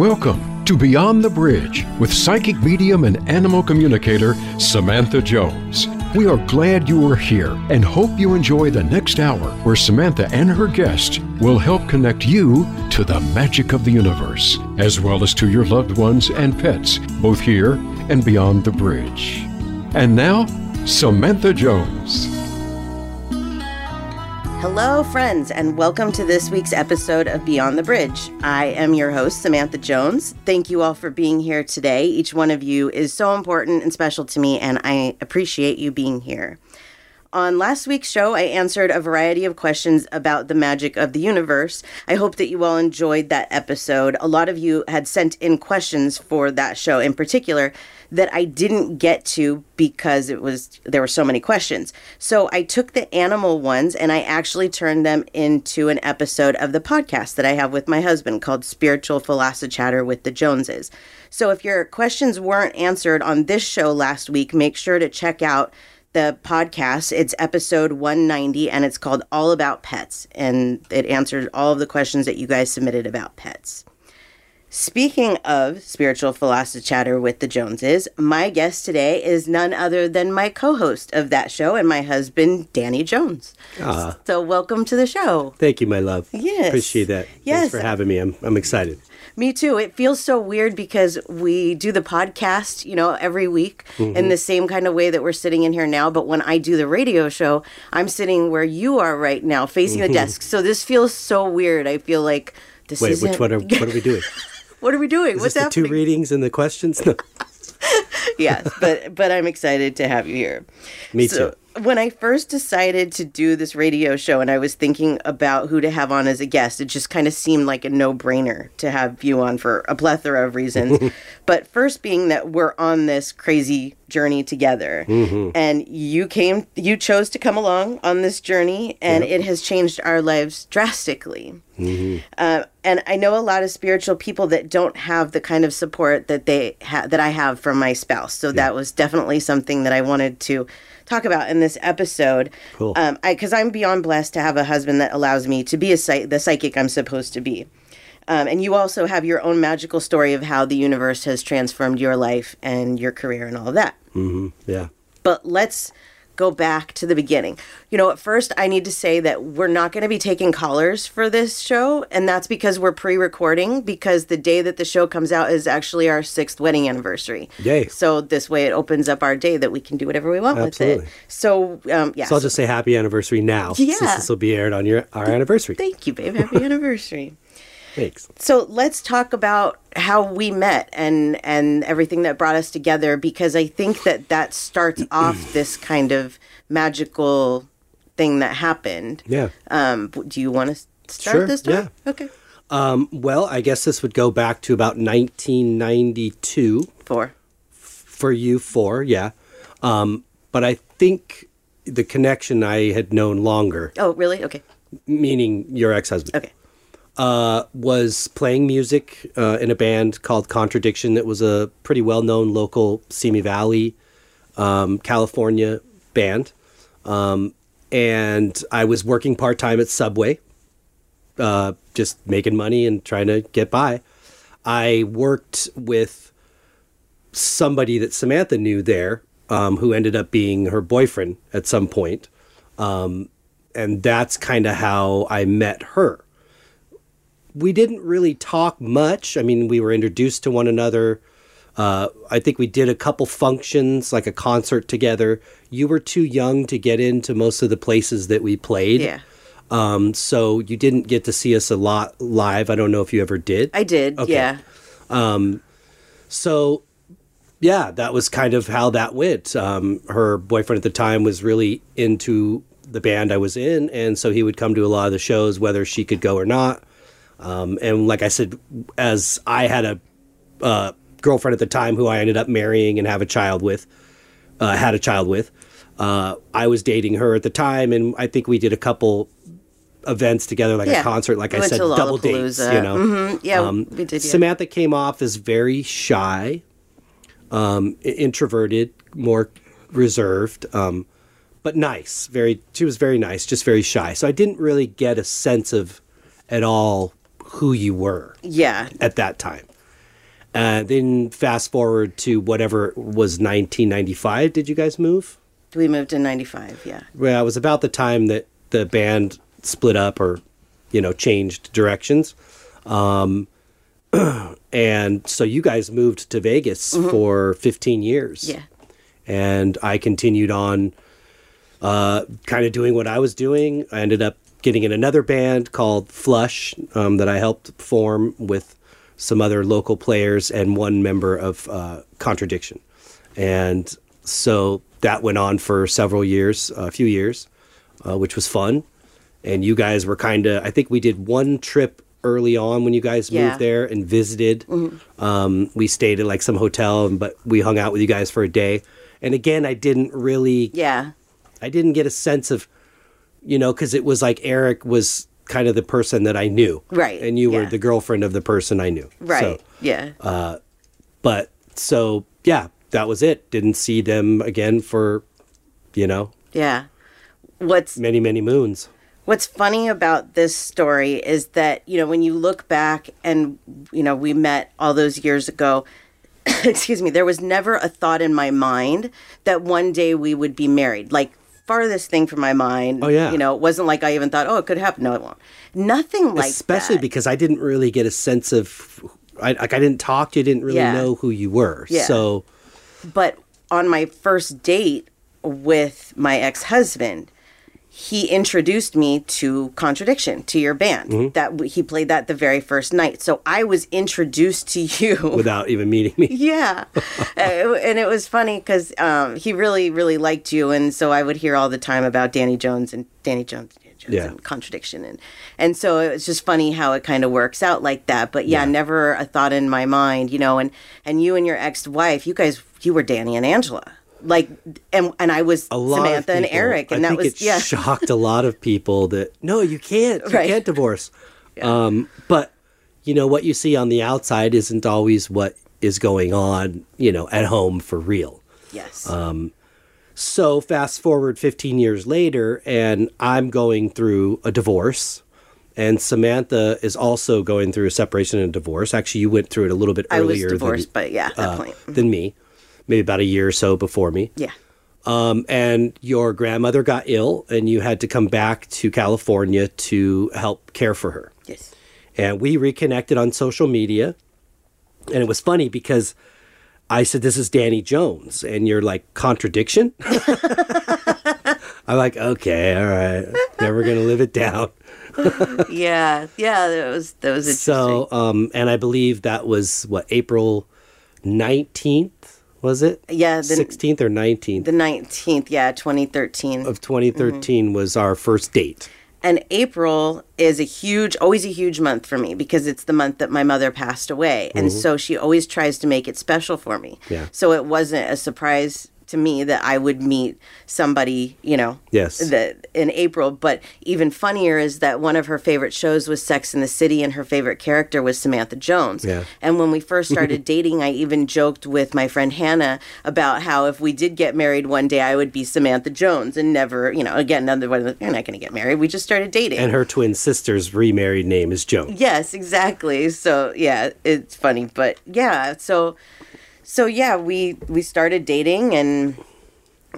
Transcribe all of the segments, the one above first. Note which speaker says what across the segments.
Speaker 1: Welcome to Beyond the Bridge with psychic medium and animal communicator Samantha Jones. We are glad you are here and hope you enjoy the next hour where Samantha and her guest will help connect you to the magic of the universe, as well as to your loved ones and pets, both here and beyond the bridge. And now, Samantha Jones.
Speaker 2: Hello, friends, and welcome to this week's episode of Beyond the Bridge. I am your host, Samantha Jones. Thank you all for being here today. Each one of you is so important and special to me, and I appreciate you being here. On last week's show, I answered a variety of questions about the magic of the universe. I hope that you all enjoyed that episode. A lot of you had sent in questions for that show in particular that I didn't get to because it was there were so many questions. So I took the animal ones and I actually turned them into an episode of the podcast that I have with my husband called Spiritual Chatter with the Joneses. So if your questions weren't answered on this show last week, make sure to check out the podcast. It's episode 190 and it's called All About Pets. And it answered all of the questions that you guys submitted about pets. Speaking of spiritual Philos-O-Chatter with the Joneses, my guest today is none other than my co-host of that show and my husband, Danny Jones.
Speaker 3: Ah.
Speaker 2: So welcome to the show.
Speaker 3: Thank you, my love.
Speaker 2: Yes.
Speaker 3: Appreciate that.
Speaker 2: Yes.
Speaker 3: Thanks for having me. I'm, I'm excited.
Speaker 2: Me too. It feels so weird because we do the podcast, you know, every week in the same kind of way that we're sitting in here now. But when I do the radio show, I'm sitting where you are right now, facing the desk. So this feels so weird. I feel like this
Speaker 3: Wait,
Speaker 2: isn't.
Speaker 3: Wait, which one are, what are we doing?
Speaker 2: what are we doing?
Speaker 3: Is
Speaker 2: What's
Speaker 3: this the
Speaker 2: happening?
Speaker 3: two readings and the questions? No.
Speaker 2: yes, but but I'm excited to have you here.
Speaker 3: Me
Speaker 2: So,
Speaker 3: too.
Speaker 2: When I first decided to do this radio show and I was thinking about who to have on as a guest, it just kind of seemed like a no-brainer to have you on for a plethora of reasons. but first being that we're on this crazy journey together
Speaker 3: Mm-hmm.
Speaker 2: and you came you chose to come along on this journey and it has changed our lives drastically. Uh, and I know a lot of spiritual people that don't have the kind of support that they ha- that I have from my spouse. So that was definitely something that I wanted to talk about in this episode.
Speaker 3: Cool.
Speaker 2: Um, I because I'm beyond blessed to have a husband that allows me to be a psych- the psychic I'm supposed to be. Um, and you also have your own magical story of how the universe has transformed your life and your career and all of that
Speaker 3: Yeah.
Speaker 2: but let's go back to the beginning. You know, at first, I need to say that we're not going to be taking callers for this show, and that's because we're pre recording, because the day that the show comes out is actually our sixth wedding anniversary.
Speaker 3: Yay.
Speaker 2: So, this way it opens up our day that we can do whatever we want
Speaker 3: Absolutely.
Speaker 2: with it. So, um, yeah.
Speaker 3: So I'll just say happy anniversary now.
Speaker 2: Yeah.
Speaker 3: Since this will be aired on your our anniversary.
Speaker 2: Thank you, babe. Happy anniversary.
Speaker 3: Thanks.
Speaker 2: So let's talk about how we met and and everything that brought us together because I think that that starts off this kind of magical thing that happened.
Speaker 3: Yeah.
Speaker 2: Um, do you want to start
Speaker 3: Sure,
Speaker 2: this? Story?
Speaker 3: yeah.
Speaker 2: Okay.
Speaker 3: Um, well, I guess this would go back to about 1992
Speaker 2: Four.
Speaker 3: for you four, yeah. Um, but I think the connection I had known longer,
Speaker 2: Oh, really? Okay.
Speaker 3: meaning your ex-husband.
Speaker 2: Okay.
Speaker 3: Uh, was playing music uh, in a band called Contradiction that was a pretty well known local Simi Valley, um, California band. Um, and I was working part time at Subway, uh, just making money and trying to get by. I worked with somebody that Samantha knew there, um, who ended up being her boyfriend at some point. Um, and that's kind of how I met her we didn't really talk much. I mean, we were introduced to one another. Uh, I think we did a couple functions, like a concert together. You were too young to get into most of the places that we played.
Speaker 2: Yeah.
Speaker 3: Um, so you didn't get to see us a lot live. I don't know if you ever did.
Speaker 2: I did.
Speaker 3: Okay.
Speaker 2: Yeah.
Speaker 3: So, yeah, that was kind of how that went. Um, her boyfriend at the time was really into the band I was in, and so he would come to a lot of the shows, whether she could go or not. Um, and like I said, as I had a uh, girlfriend at the time who I ended up marrying and have a child with, uh, had a child with, uh, I was dating her at the time, and I think we did a couple events together, like
Speaker 2: Yeah.
Speaker 3: a concert, like
Speaker 2: We
Speaker 3: I said, double dates. You know,
Speaker 2: Mhm. Yeah,
Speaker 3: Um,
Speaker 2: we did. Yeah.
Speaker 3: Samantha came off as very shy, um, introverted, more reserved, um, but nice. Very, she was very nice, just very shy. So I didn't really get a sense of at all who you were
Speaker 2: yeah.
Speaker 3: at that time. Uh, then fast forward to whatever was 1995. Did you guys move?
Speaker 2: We moved in 95, yeah.
Speaker 3: Well, it was about the time that the band split up or, you know, changed directions. Um, and so you guys moved to Vegas for 15 years.
Speaker 2: Yeah.
Speaker 3: And I continued on uh, kind of doing what I was doing. I ended up getting in another band called Flush um, that I helped form with some other local players and one member of uh, Contradiction. And so that went on for several years, a few years, uh, which was fun. And you guys were kind of, I think we did one trip early on when you guys
Speaker 2: Yeah.
Speaker 3: moved there and visited. Um, we stayed at like some hotel, but we hung out with you guys for a day. And again, I didn't really
Speaker 2: Yeah.
Speaker 3: I didn't get a sense of, you know, because it was like Eric was kind of the person that I knew,
Speaker 2: Right,
Speaker 3: And you were the girlfriend of the person I knew,
Speaker 2: Right.
Speaker 3: So,
Speaker 2: yeah.
Speaker 3: Uh, but so yeah, that was it. Didn't see them again for, you know,
Speaker 2: yeah. What's
Speaker 3: many many moons.
Speaker 2: What's funny about this story is that, you know, when you look back and, you know, we met all those years ago, excuse me, there was never a thought in my mind that one day we would be married. Like, farthest thing from my mind.
Speaker 3: Oh, yeah.
Speaker 2: You know, it wasn't like I even thought, oh, it could happen. No, it won't. Nothing like
Speaker 3: Especially
Speaker 2: that.
Speaker 3: because I didn't really get a sense of, I like I didn't talk to you, didn't really
Speaker 2: Yeah.
Speaker 3: know who you were.
Speaker 2: Yeah.
Speaker 3: So
Speaker 2: But on my first date with my ex husband, he introduced me to Contradiction, to your band.
Speaker 3: Mm-hmm.
Speaker 2: That w- he played that the very first night. So I was introduced to you.
Speaker 3: without even meeting me,
Speaker 2: yeah, Uh, and it was funny because um, he really, really liked you, and so I would hear all the time about Danny Jones and Danny Jones. Jones
Speaker 3: Yeah.
Speaker 2: And contradiction and and so it was just funny how it kind of works out like that but yeah,
Speaker 3: Yeah.
Speaker 2: never a thought in my mind you know and and you and your ex-wife you guys you were danny and angela like and and i was samantha and eric and
Speaker 3: I
Speaker 2: that was
Speaker 3: it
Speaker 2: yeah
Speaker 3: shocked a lot of people that no, you can't, you
Speaker 2: Right.
Speaker 3: can't divorce. Um, but you know what you see on the outside isn't always what is going on, you know, at home for real.
Speaker 2: yes
Speaker 3: Um, So fast forward 15 years later, and I'm going through a divorce. And Samantha is also going through a separation and divorce. Actually, you went through it a little bit earlier
Speaker 2: i was divorced
Speaker 3: than,
Speaker 2: but yeah at that
Speaker 3: uh,
Speaker 2: point
Speaker 3: than me, maybe about a year or so before me.
Speaker 2: yeah
Speaker 3: Um, and your grandmother got ill, and you had to come back to California to help care for her.
Speaker 2: yes
Speaker 3: And we reconnected on social media. And it was funny because I said, This is Danny Jones. And you're like, Contradiction? I'm like, Okay, all right. Never going to live it down.
Speaker 2: yeah yeah that was that was interesting
Speaker 3: So, um, and I believe that was what, April 19th, was it?
Speaker 2: yeah the,
Speaker 3: 16th or 19th
Speaker 2: the 19th yeah 2013
Speaker 3: of 2013 was our first date.
Speaker 2: And April is a huge, always a huge month for me because it's the month that my mother passed away. And so she always tries to make it special for me.
Speaker 3: Mm-hmm. Yeah.
Speaker 2: So it wasn't a surprise to me that I would meet somebody, you know,
Speaker 3: Yes.
Speaker 2: that in April. But even funnier is that one of her favorite shows was Sex in the City and her favorite character was Samantha Jones.
Speaker 3: Yeah.
Speaker 2: And when we first started dating, I even joked with my friend Hannah about how if we did get married one day, I would be Samantha Jones and never, you know, again, another one, you're not going to get married. We just started dating.
Speaker 3: And her twin sister's remarried name is Jones.
Speaker 2: Yes, exactly. So yeah, it's funny, but yeah, so so yeah, we we started dating, and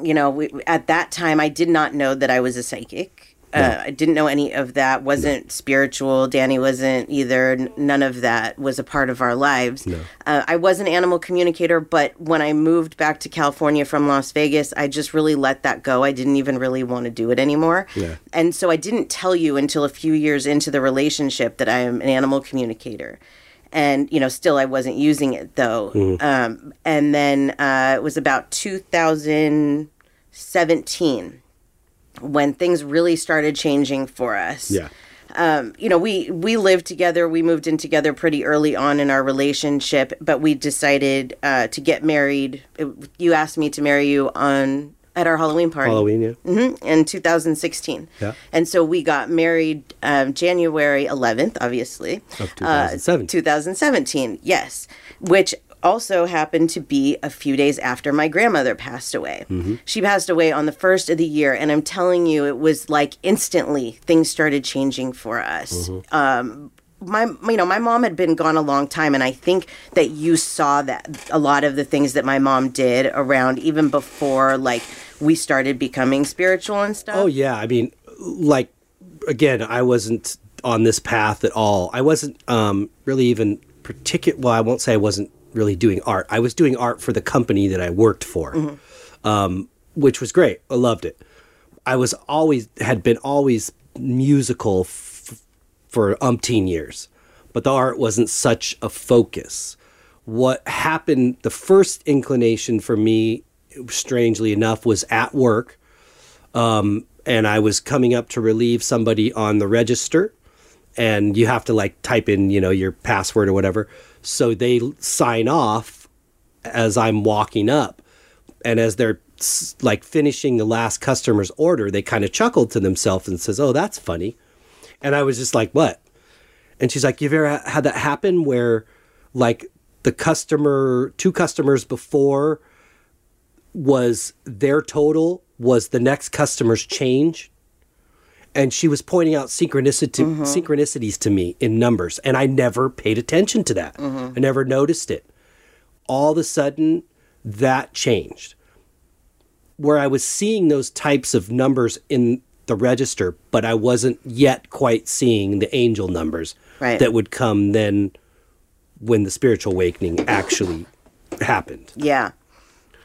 Speaker 2: you know, we, at that time, I did not know that I was a psychic. Uh, I didn't know any of that. wasn't spiritual. Danny wasn't either. N- None of that was a part of our lives. Uh, I was an animal communicator, but when I moved back to California from Las Vegas, I just really let that go. I didn't even really want to do it anymore.
Speaker 3: Yeah.
Speaker 2: And so I didn't tell you until a few years into the relationship that I am an animal communicator. And, you know, still I wasn't using it though. Um, and then uh, it was about 2017 when things really started changing for us
Speaker 3: Yeah.
Speaker 2: um, you know, we we lived together. We moved in together pretty early on in our relationship, but we decided uh, to get married. It- you asked me to marry you on at our Halloween party
Speaker 3: Halloween, yeah.
Speaker 2: hmm in 2016.
Speaker 3: Yeah.
Speaker 2: And so we got married um, January 11th, obviously.
Speaker 3: Of
Speaker 2: Uh,
Speaker 3: 2017.
Speaker 2: 2017, yes. Which also happened to be a few days after my grandmother passed away.
Speaker 3: Mm-hmm.
Speaker 2: She passed away on the first of the year, and I'm telling you, it was like instantly things started changing for us.
Speaker 3: Mm-hmm.
Speaker 2: Um, my you know my mom had been gone a long time and i think that you saw that a lot of the things that my mom did around even before like we started becoming spiritual and stuff
Speaker 3: Oh yeah, I mean, like again, I wasn't on this path at all. I wasn't um, really even particular. Well, I won't say I wasn't really doing art. I was doing art for the company that I worked for, um, which was great. I loved it. I was always had been always musical for umpteen years, but the art wasn't such a focus. What happened? The first inclination for me, strangely enough, was at work um, and I was coming up to relieve somebody on the register, and you have to like type in, you know, your password or whatever. So they sign off as I'm walking up, and as they're like finishing the last customer's order, they kind of chuckled to themselves and says, "Oh, that's funny," and I was just like, "What?" And she's like, "You've ever had that happen where, like, the customer, two customers before." was their total was the next customer's change? And she was pointing out synchronicity mm-hmm. synchronicities to me in numbers and i never paid attention to that. Mm-hmm. I never noticed it. All of a sudden that changed. Where i was seeing those types of numbers in the register but i wasn't yet quite seeing the angel numbers
Speaker 2: Right.
Speaker 3: that would come then when the spiritual awakening actually happened
Speaker 2: Yeah.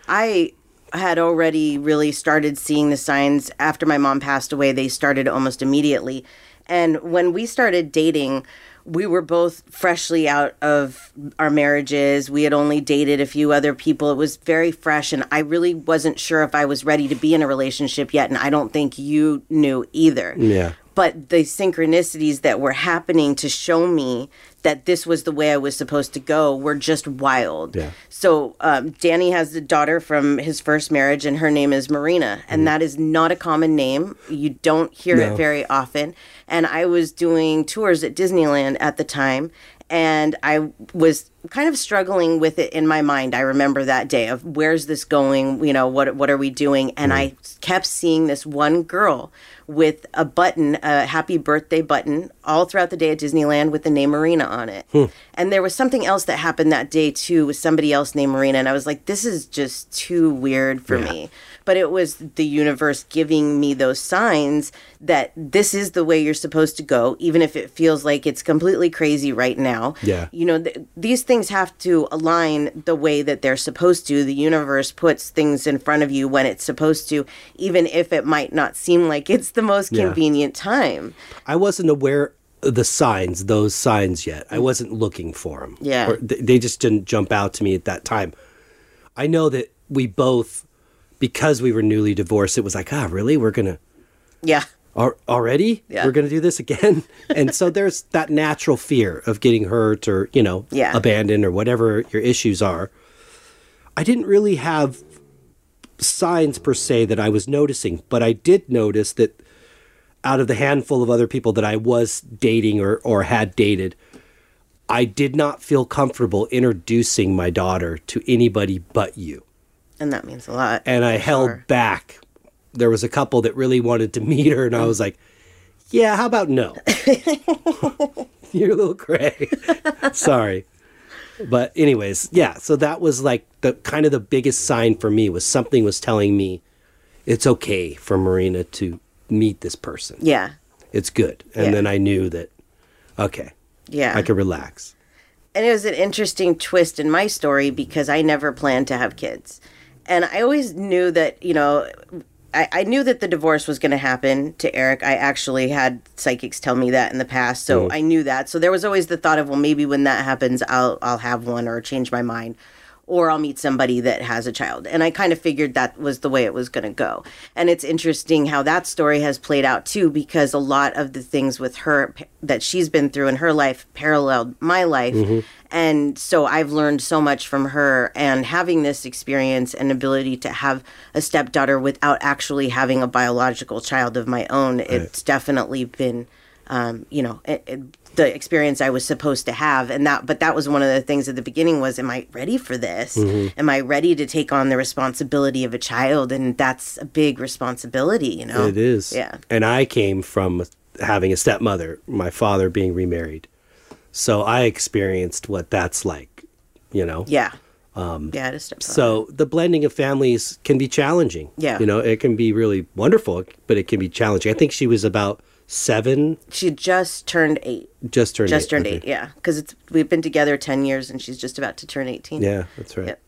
Speaker 2: I had already really started seeing the signs after my mom passed away. They started almost immediately. And when we started dating, we were both freshly out of our marriages. We had only dated a few other people. It was very fresh, and I really wasn't sure if I was ready to be in a relationship yet. And I don't think you knew either
Speaker 3: yeah
Speaker 2: but the synchronicities that were happening to show me that this was the way I was supposed to go were just wild.
Speaker 3: Yeah.
Speaker 2: So um, Danny has a daughter from his first marriage, and her name is Marina, and that is not a common name. You don't hear
Speaker 3: No.
Speaker 2: it very often. And I was doing tours at Disneyland at the time, and I was kind of struggling with it in my mind. I remember that day of where's this going? You know, what what are we doing? And I mm-hmm. kept seeing this one girl with a button, a happy birthday button, all throughout the day at Disneyland with the name Marina on it. Hmm. And there was something else that happened that day too with somebody else named Marina, and I was like, this is just too weird for
Speaker 3: Yeah.
Speaker 2: me. But it was the universe giving me those signs that this is the way you're supposed to go, even if it feels like it's completely crazy right now.
Speaker 3: Yeah.
Speaker 2: You know, th- these things have to align the way that they're supposed to. The universe puts things in front of you when it's supposed to, even if it might not seem like it's the most
Speaker 3: Yeah.
Speaker 2: convenient time.
Speaker 3: I wasn't aware of the signs, those signs yet. I wasn't looking for them.
Speaker 2: Yeah.
Speaker 3: Or th- they just didn't jump out to me at that time. I know that we both, because we were newly divorced, it was like, ah, really? We're going to,
Speaker 2: Yeah.
Speaker 3: al- already?
Speaker 2: Yeah.
Speaker 3: We're going to do this again? and so there's that natural fear of getting hurt or, you know,
Speaker 2: Yeah.
Speaker 3: abandoned or whatever your issues are. I didn't really have signs per se that I was noticing, but I did notice that out of the handful of other people that I was dating or, or had dated, I did not feel comfortable introducing my daughter to anybody but you.
Speaker 2: And that means a lot.
Speaker 3: And I held
Speaker 2: Sure.
Speaker 3: back. There was a couple that really wanted to meet her, and I was like, yeah, how about no? You're a little cray. Sorry. But anyways, yeah, so that was like the kind of the biggest sign for me was something was telling me it's okay for Marina to meet this person.
Speaker 2: Yeah.
Speaker 3: It's good. And
Speaker 2: Yeah.
Speaker 3: then I knew that okay,
Speaker 2: Yeah.
Speaker 3: I could relax.
Speaker 2: And it was an interesting twist in my story because I never planned to have kids. And I always knew that, you know, I, I knew that the divorce was going to happen to Eric. I actually had psychics tell me that in the past, so mm. I knew that. So there was always the thought of, well, maybe when that happens, I'll I'll have one or change my mind, or I'll meet somebody that has a child. And I kind of figured that was the way it was going to go. And it's interesting how that story has played out too, because a lot of the things with her that she's been through in her life paralleled my life. And so I've learned so much from her and having this experience and ability to have a stepdaughter without actually having a biological child of my own. It's definitely been, um, you know, it, it, the experience I was supposed to have. And that, but that was one of the things at the beginning was, am I ready for this? Am I ready to take on the responsibility of a child? And that's a big responsibility, you know?
Speaker 3: It is.
Speaker 2: Yeah.
Speaker 3: And I came from having a stepmother, my father being remarried. So I experienced what that's like, you know.
Speaker 2: Yeah. Um, yeah, to step
Speaker 3: So the blending of families can be challenging.
Speaker 2: Yeah.
Speaker 3: You know, it can be really wonderful, but it can be challenging. I think she was about seven,
Speaker 2: She just turned eight.
Speaker 3: just turned
Speaker 2: Just
Speaker 3: eight.
Speaker 2: turned
Speaker 3: Okay.
Speaker 2: eight, yeah. Because it's we've been together ten years, and she's just about to turn eighteen.
Speaker 3: Yeah, that's right.
Speaker 2: Yep.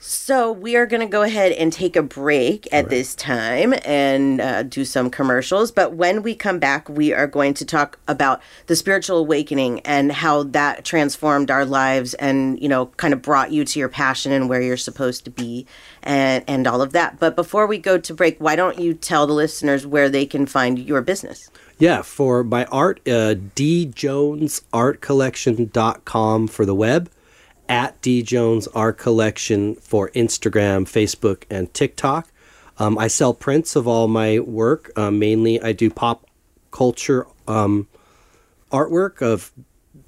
Speaker 2: So we are going to go ahead and take a break at this time and uh, do some commercials. But when we come back, we are going to talk about the spiritual awakening and how that transformed our lives and you know kind of brought you to your passion and where you're supposed to be and and all of that. But before we go to break, why don't you tell the listeners where they can find your business?
Speaker 3: Yeah, for my art, uh, djonesartcollection.com for the web, at D Jones Art Collection for Instagram, Facebook, and TikTok. Um, I sell prints of all my work. Uh, mainly, I do pop culture um, artwork of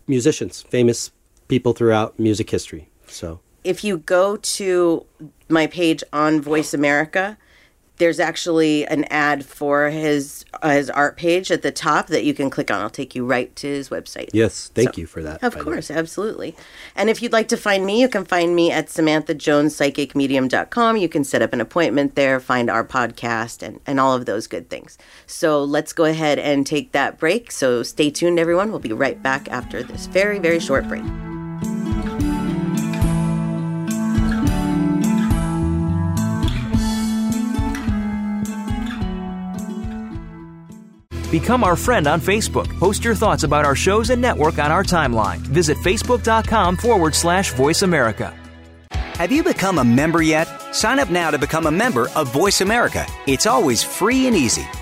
Speaker 3: musicians, famous people throughout music history. So,
Speaker 2: if you go to my page on Voice America, there's actually an ad for his uh, his art page at the top that you can click on. I'll take you right to his website.
Speaker 3: yes, thank
Speaker 2: So-
Speaker 3: you for that.
Speaker 2: Of course, absolutely. And if you'd like to find me, you can find me at samanthajonespsychicmedium.com. You can set up an appointment there, find our podcast, and, and all of those good things. So let's go ahead and take that break. So stay tuned, everyone. We'll be right back after this very, very short break.
Speaker 4: Become our friend on Facebook. Post your thoughts about our shows and network on our timeline. Visit facebook.com forward slash voice America.
Speaker 5: Have you become a member yet? Sign up now to become a member of Voice America. It's always free and easy.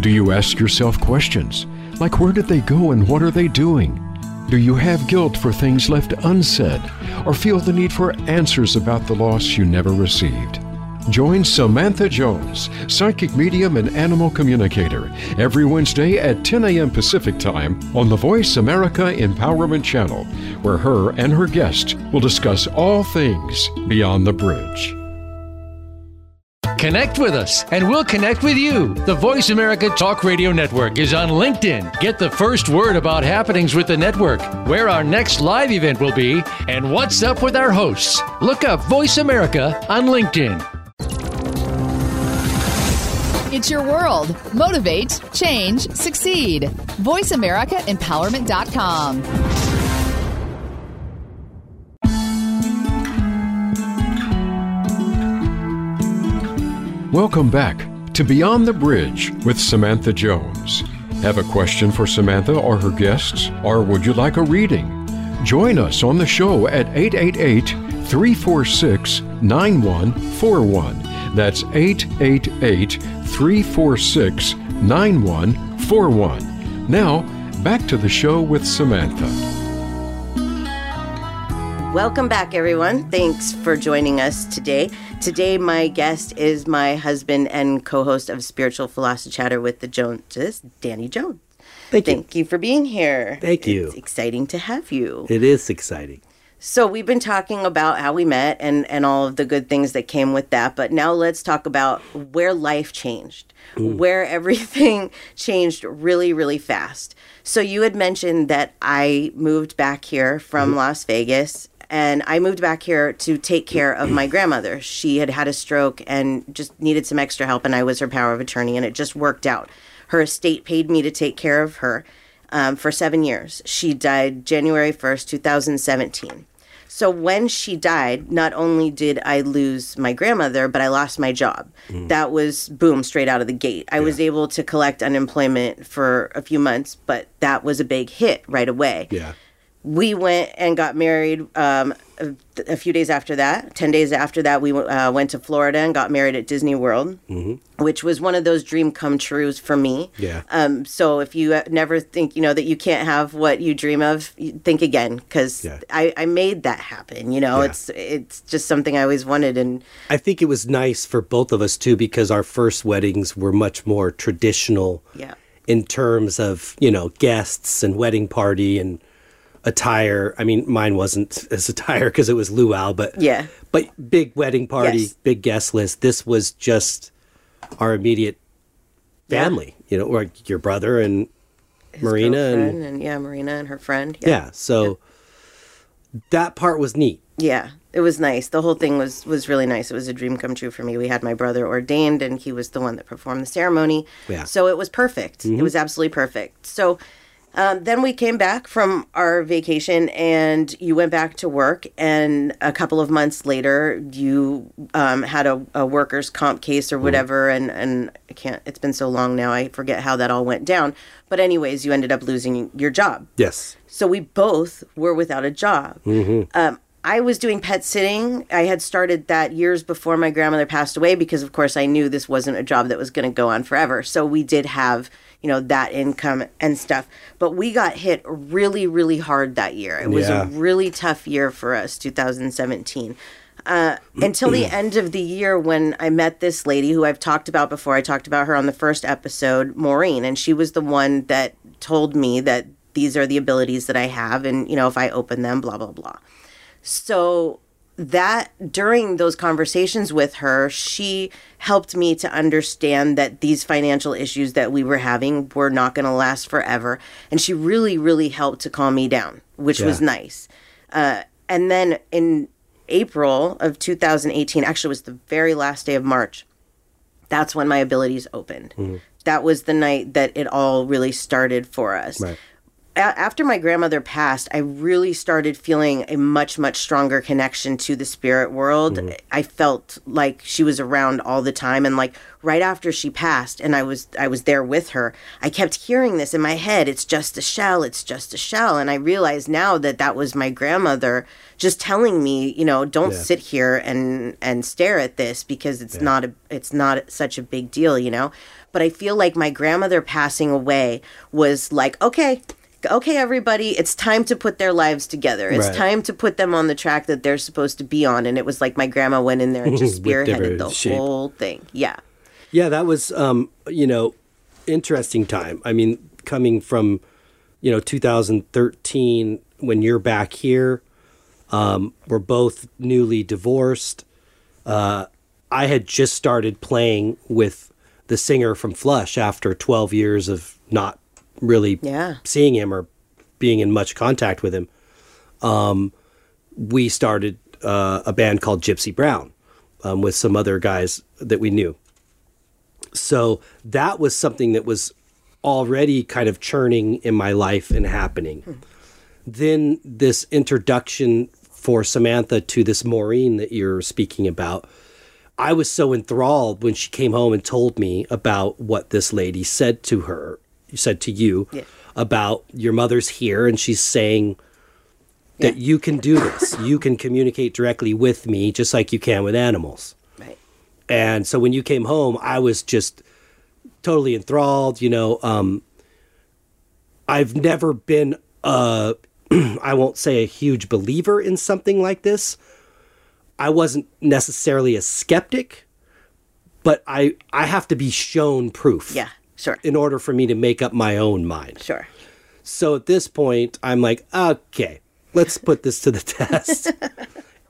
Speaker 1: Do you ask yourself questions like where did they go and what are they doing? Do you have guilt for things left unsaid or feel the need for answers about the loss you never received? Join Samantha Jones, psychic medium and animal communicator, every Wednesday at 10 a.m. Pacific Time on the Voice America Empowerment Channel, where her and her guests will discuss all things beyond the bridge.
Speaker 6: Connect with us, and we'll connect with you. The Voice America Talk Radio Network is on LinkedIn. Get the first word about happenings with the network, where our next live event will be, and what's up with our hosts. Look up Voice America on LinkedIn.
Speaker 7: It's your world. Motivate, change, succeed. VoiceAmericaEmpowerment.com.
Speaker 1: Welcome back to Beyond the Bridge with Samantha Jones. Have a question for Samantha or her guests, or would you like a reading? Join us on the show at 888 346 9141. That's 888 346 9141. Now, back to the show with Samantha.
Speaker 2: Welcome back, everyone. Thanks for joining us today. Today, my guest is my husband and co host of Spiritual Philos-O-Chatter with the Joneses, Danny Jones.
Speaker 3: Thank you.
Speaker 2: Thank you for being here.
Speaker 3: Thank you.
Speaker 2: It's exciting to have you.
Speaker 3: It is exciting.
Speaker 2: So, we've been talking about how we met and, and all of the good things that came with that. But now let's talk about where life changed, where everything changed really, really fast. So, you had mentioned that I moved back here from mm-hmm. Las Vegas and I moved back here to take care of my grandmother. She had had a stroke and just needed some extra help, and I was her power of attorney, and it just worked out. Her estate paid me to take care of her um, for seven years. She died January 1st, 2017. So when she died, not only did I lose my grandmother, but I lost my job. That was boom, straight out of the gate. I was able to collect unemployment for a few months, but that was a big hit right away
Speaker 3: Yeah.
Speaker 2: We went and got married um, a, few days after that. Ten days after that, we uh, went to Florida and got married at Disney World, which was one of those dream come trues for me.
Speaker 3: Yeah.
Speaker 2: Um, so if you uh, never think you know that you can't have what you dream of, think again because
Speaker 3: Yeah.
Speaker 2: I, I made that happen. You know,
Speaker 3: Yeah.
Speaker 2: it's it's just something I always wanted, and
Speaker 3: I think it was nice for both of us too because our first weddings were much more traditional
Speaker 2: yeah,
Speaker 3: in terms of, you know, guests and wedding party and attire. I mean, mine wasn't as attire because it was luau, but
Speaker 2: Yeah.
Speaker 3: But big wedding party,
Speaker 2: Yes.
Speaker 3: big guest list. This was just our immediate family, you know, or your brother and
Speaker 2: his
Speaker 3: Marina and
Speaker 2: and yeah, Marina and her friend.
Speaker 3: yeah. So that part was neat.
Speaker 2: Yeah, it was nice. The whole thing was was really nice. It was a dream come true for me. We had my brother ordained, and he was the one that performed the ceremony.
Speaker 3: Yeah.
Speaker 2: So it was perfect. It mm-hmm. was absolutely perfect. So um, then we came back from our vacation, and you went back to work. And a couple of months later, you um, had a, a workers' comp case or whatever. And and I can't. It's been so long now. I forget how that all went down. But anyways, you ended up losing your job.
Speaker 3: Yes.
Speaker 2: So we both were without a job. Um, I was doing pet sitting. I had started that years before my grandmother passed away because, of course, I knew this wasn't a job that was going to go on forever. So we did have, you know, that income and stuff. But we got hit really, really hard that year. It was
Speaker 3: Yeah.
Speaker 2: a really tough year for us, 2017 uh, until the end of the year when I met this lady who I've talked about before. I talked about her on the first episode, Maureen, and she was the one that told me that these are the abilities that I have, and you know, if I open them, blah blah blah. So that during those conversations with her, she helped me to understand that these financial issues that we were having were not going to last forever, and she really, really helped to calm me down, which was nice. Uh, and then in April of 2018, actually, it was the very last day of March. That's when my abilities opened. That was the night that it all really started for us.
Speaker 3: Right.
Speaker 2: After my grandmother passed, I really started feeling a much, much stronger connection to the spirit world. Mm-hmm. I felt like she was around all the time, and like right after she passed, and I was I was there with her. I kept hearing this in my head. It's just a shell. It's just a shell, and I realize now that that was my grandmother just telling me, you know, don't
Speaker 3: Yeah.
Speaker 2: sit here and and stare at this because it's not a it's not such a big deal, you know. But I feel like my grandmother passing away was like, okay, okay, everybody, it's time to put their lives together. It's
Speaker 3: Right.
Speaker 2: time to put them on the track that they're supposed to be on. And it was like my grandma went in there and just spearheaded the
Speaker 3: shape.
Speaker 2: whole thing. Yeah.
Speaker 3: Yeah, that was um, you know, interesting time. I mean, coming from you know 2013 when you're back here, um, we're both newly divorced. Uh, I had just started playing with the singer from Flush after 12 years of not really
Speaker 2: Yeah.
Speaker 3: seeing him or being in much contact with him. Um, we started uh, a band called Gypsy Brown um, with some other guys that we knew. So that was something that was already kind of churning in my life and happening. Then this introduction for Samantha to this Maureen that you're speaking about, I was so enthralled when she came home and told me about what this lady said to her, said to you
Speaker 2: Yeah.
Speaker 3: about your mother's here and she's saying that you can do this. You can communicate directly with me just like you can with animals.
Speaker 2: Right.
Speaker 3: And so when you came home, I was just totally enthralled. You know, um, I've never been, uh, I won't say a huge believer in something like this. I wasn't necessarily a skeptic, but I, I have to be shown proof
Speaker 2: Yeah. Sure.
Speaker 3: in order for me to make up my own mind.
Speaker 2: Sure.
Speaker 3: So at this point, I'm like, okay, let's put this to the test.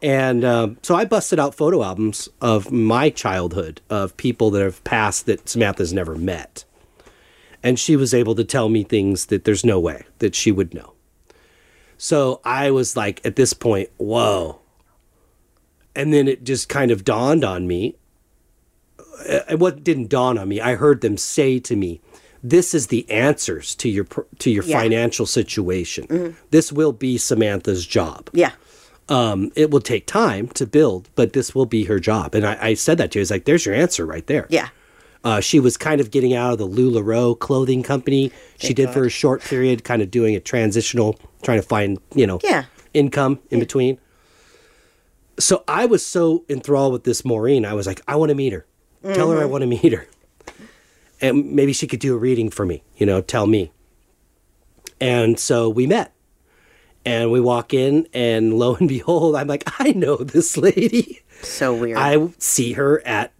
Speaker 3: and um, so I busted out photo albums of my childhood of people that have passed that Samantha's never met. And she was able to tell me things that there's no way that she would know. So I was like, at this point, whoa. And then it just kind of dawned on me. Uh, What didn't dawn on me, I heard them say to me, "This is the answers to your to your
Speaker 2: Yeah.
Speaker 3: financial situation. This will be Samantha's job.
Speaker 2: Yeah.
Speaker 3: Um, it will take time to build, but this will be her job." And I, I said that to her. It's like, "There's your answer right there."
Speaker 2: Yeah.
Speaker 3: Uh, she was kind of getting out of the LuLaRoe clothing company. she did for a short period, kind of doing a transitional trying to find, you know,
Speaker 2: Yeah.
Speaker 3: income in between. So I was so enthralled with this Maureen. I was like, I want to meet her. Tell her I mm-hmm. want to meet her. And maybe she could do a reading for me, you know, tell me. And so we met. And we walk in, and lo and behold, I'm like, I know this lady.
Speaker 2: So weird.
Speaker 3: I see her at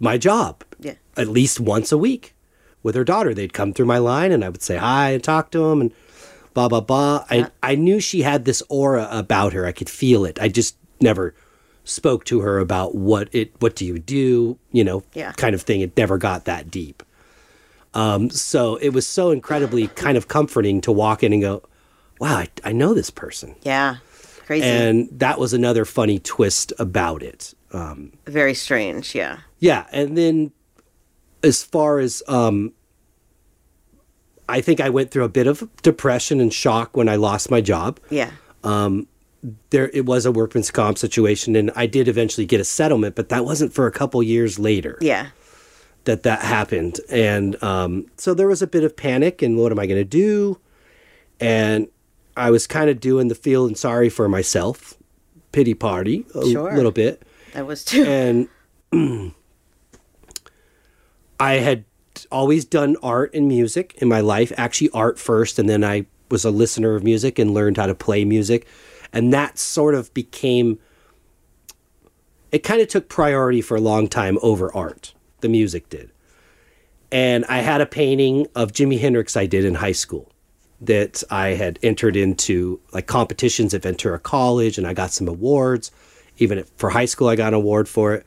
Speaker 3: my job
Speaker 2: yeah.
Speaker 3: at least once a week with her daughter. They'd come through my line and I would say hi and talk to them and blah, blah, blah. I, I knew she had this aura about her. I could feel it. I just never spoke to her about what it, what do you do, you know,
Speaker 2: Yeah.
Speaker 3: kind of thing. It never got that deep. Um, so it was so incredibly kind of comforting to walk in and go, wow, I, I know this person.
Speaker 2: Yeah. Crazy.
Speaker 3: And that was another funny twist about it.
Speaker 2: Very strange. Yeah.
Speaker 3: Yeah, and then as far as um I think I went through a bit of depression and shock when I lost my job.
Speaker 2: Yeah.
Speaker 3: There it was a workman's comp situation and I did eventually get a settlement, but that wasn't for a couple years later
Speaker 2: Yeah.
Speaker 3: that that happened. And um so there was a bit of panic and what am I going to do? And I was kind of doing the feeling sorry for myself pity party a
Speaker 2: Sure.
Speaker 3: little bit.
Speaker 2: That was too.
Speaker 3: and I had always done art and music in my life, actually art first, and then I was a listener of music and learned how to play music. And that sort of became it kind of took priority for a long time over art. The music did. And I had a painting of Jimi Hendrix I did in high school that I had entered into like competitions at Ventura College and I got some awards. Even for high school, I got an award for it.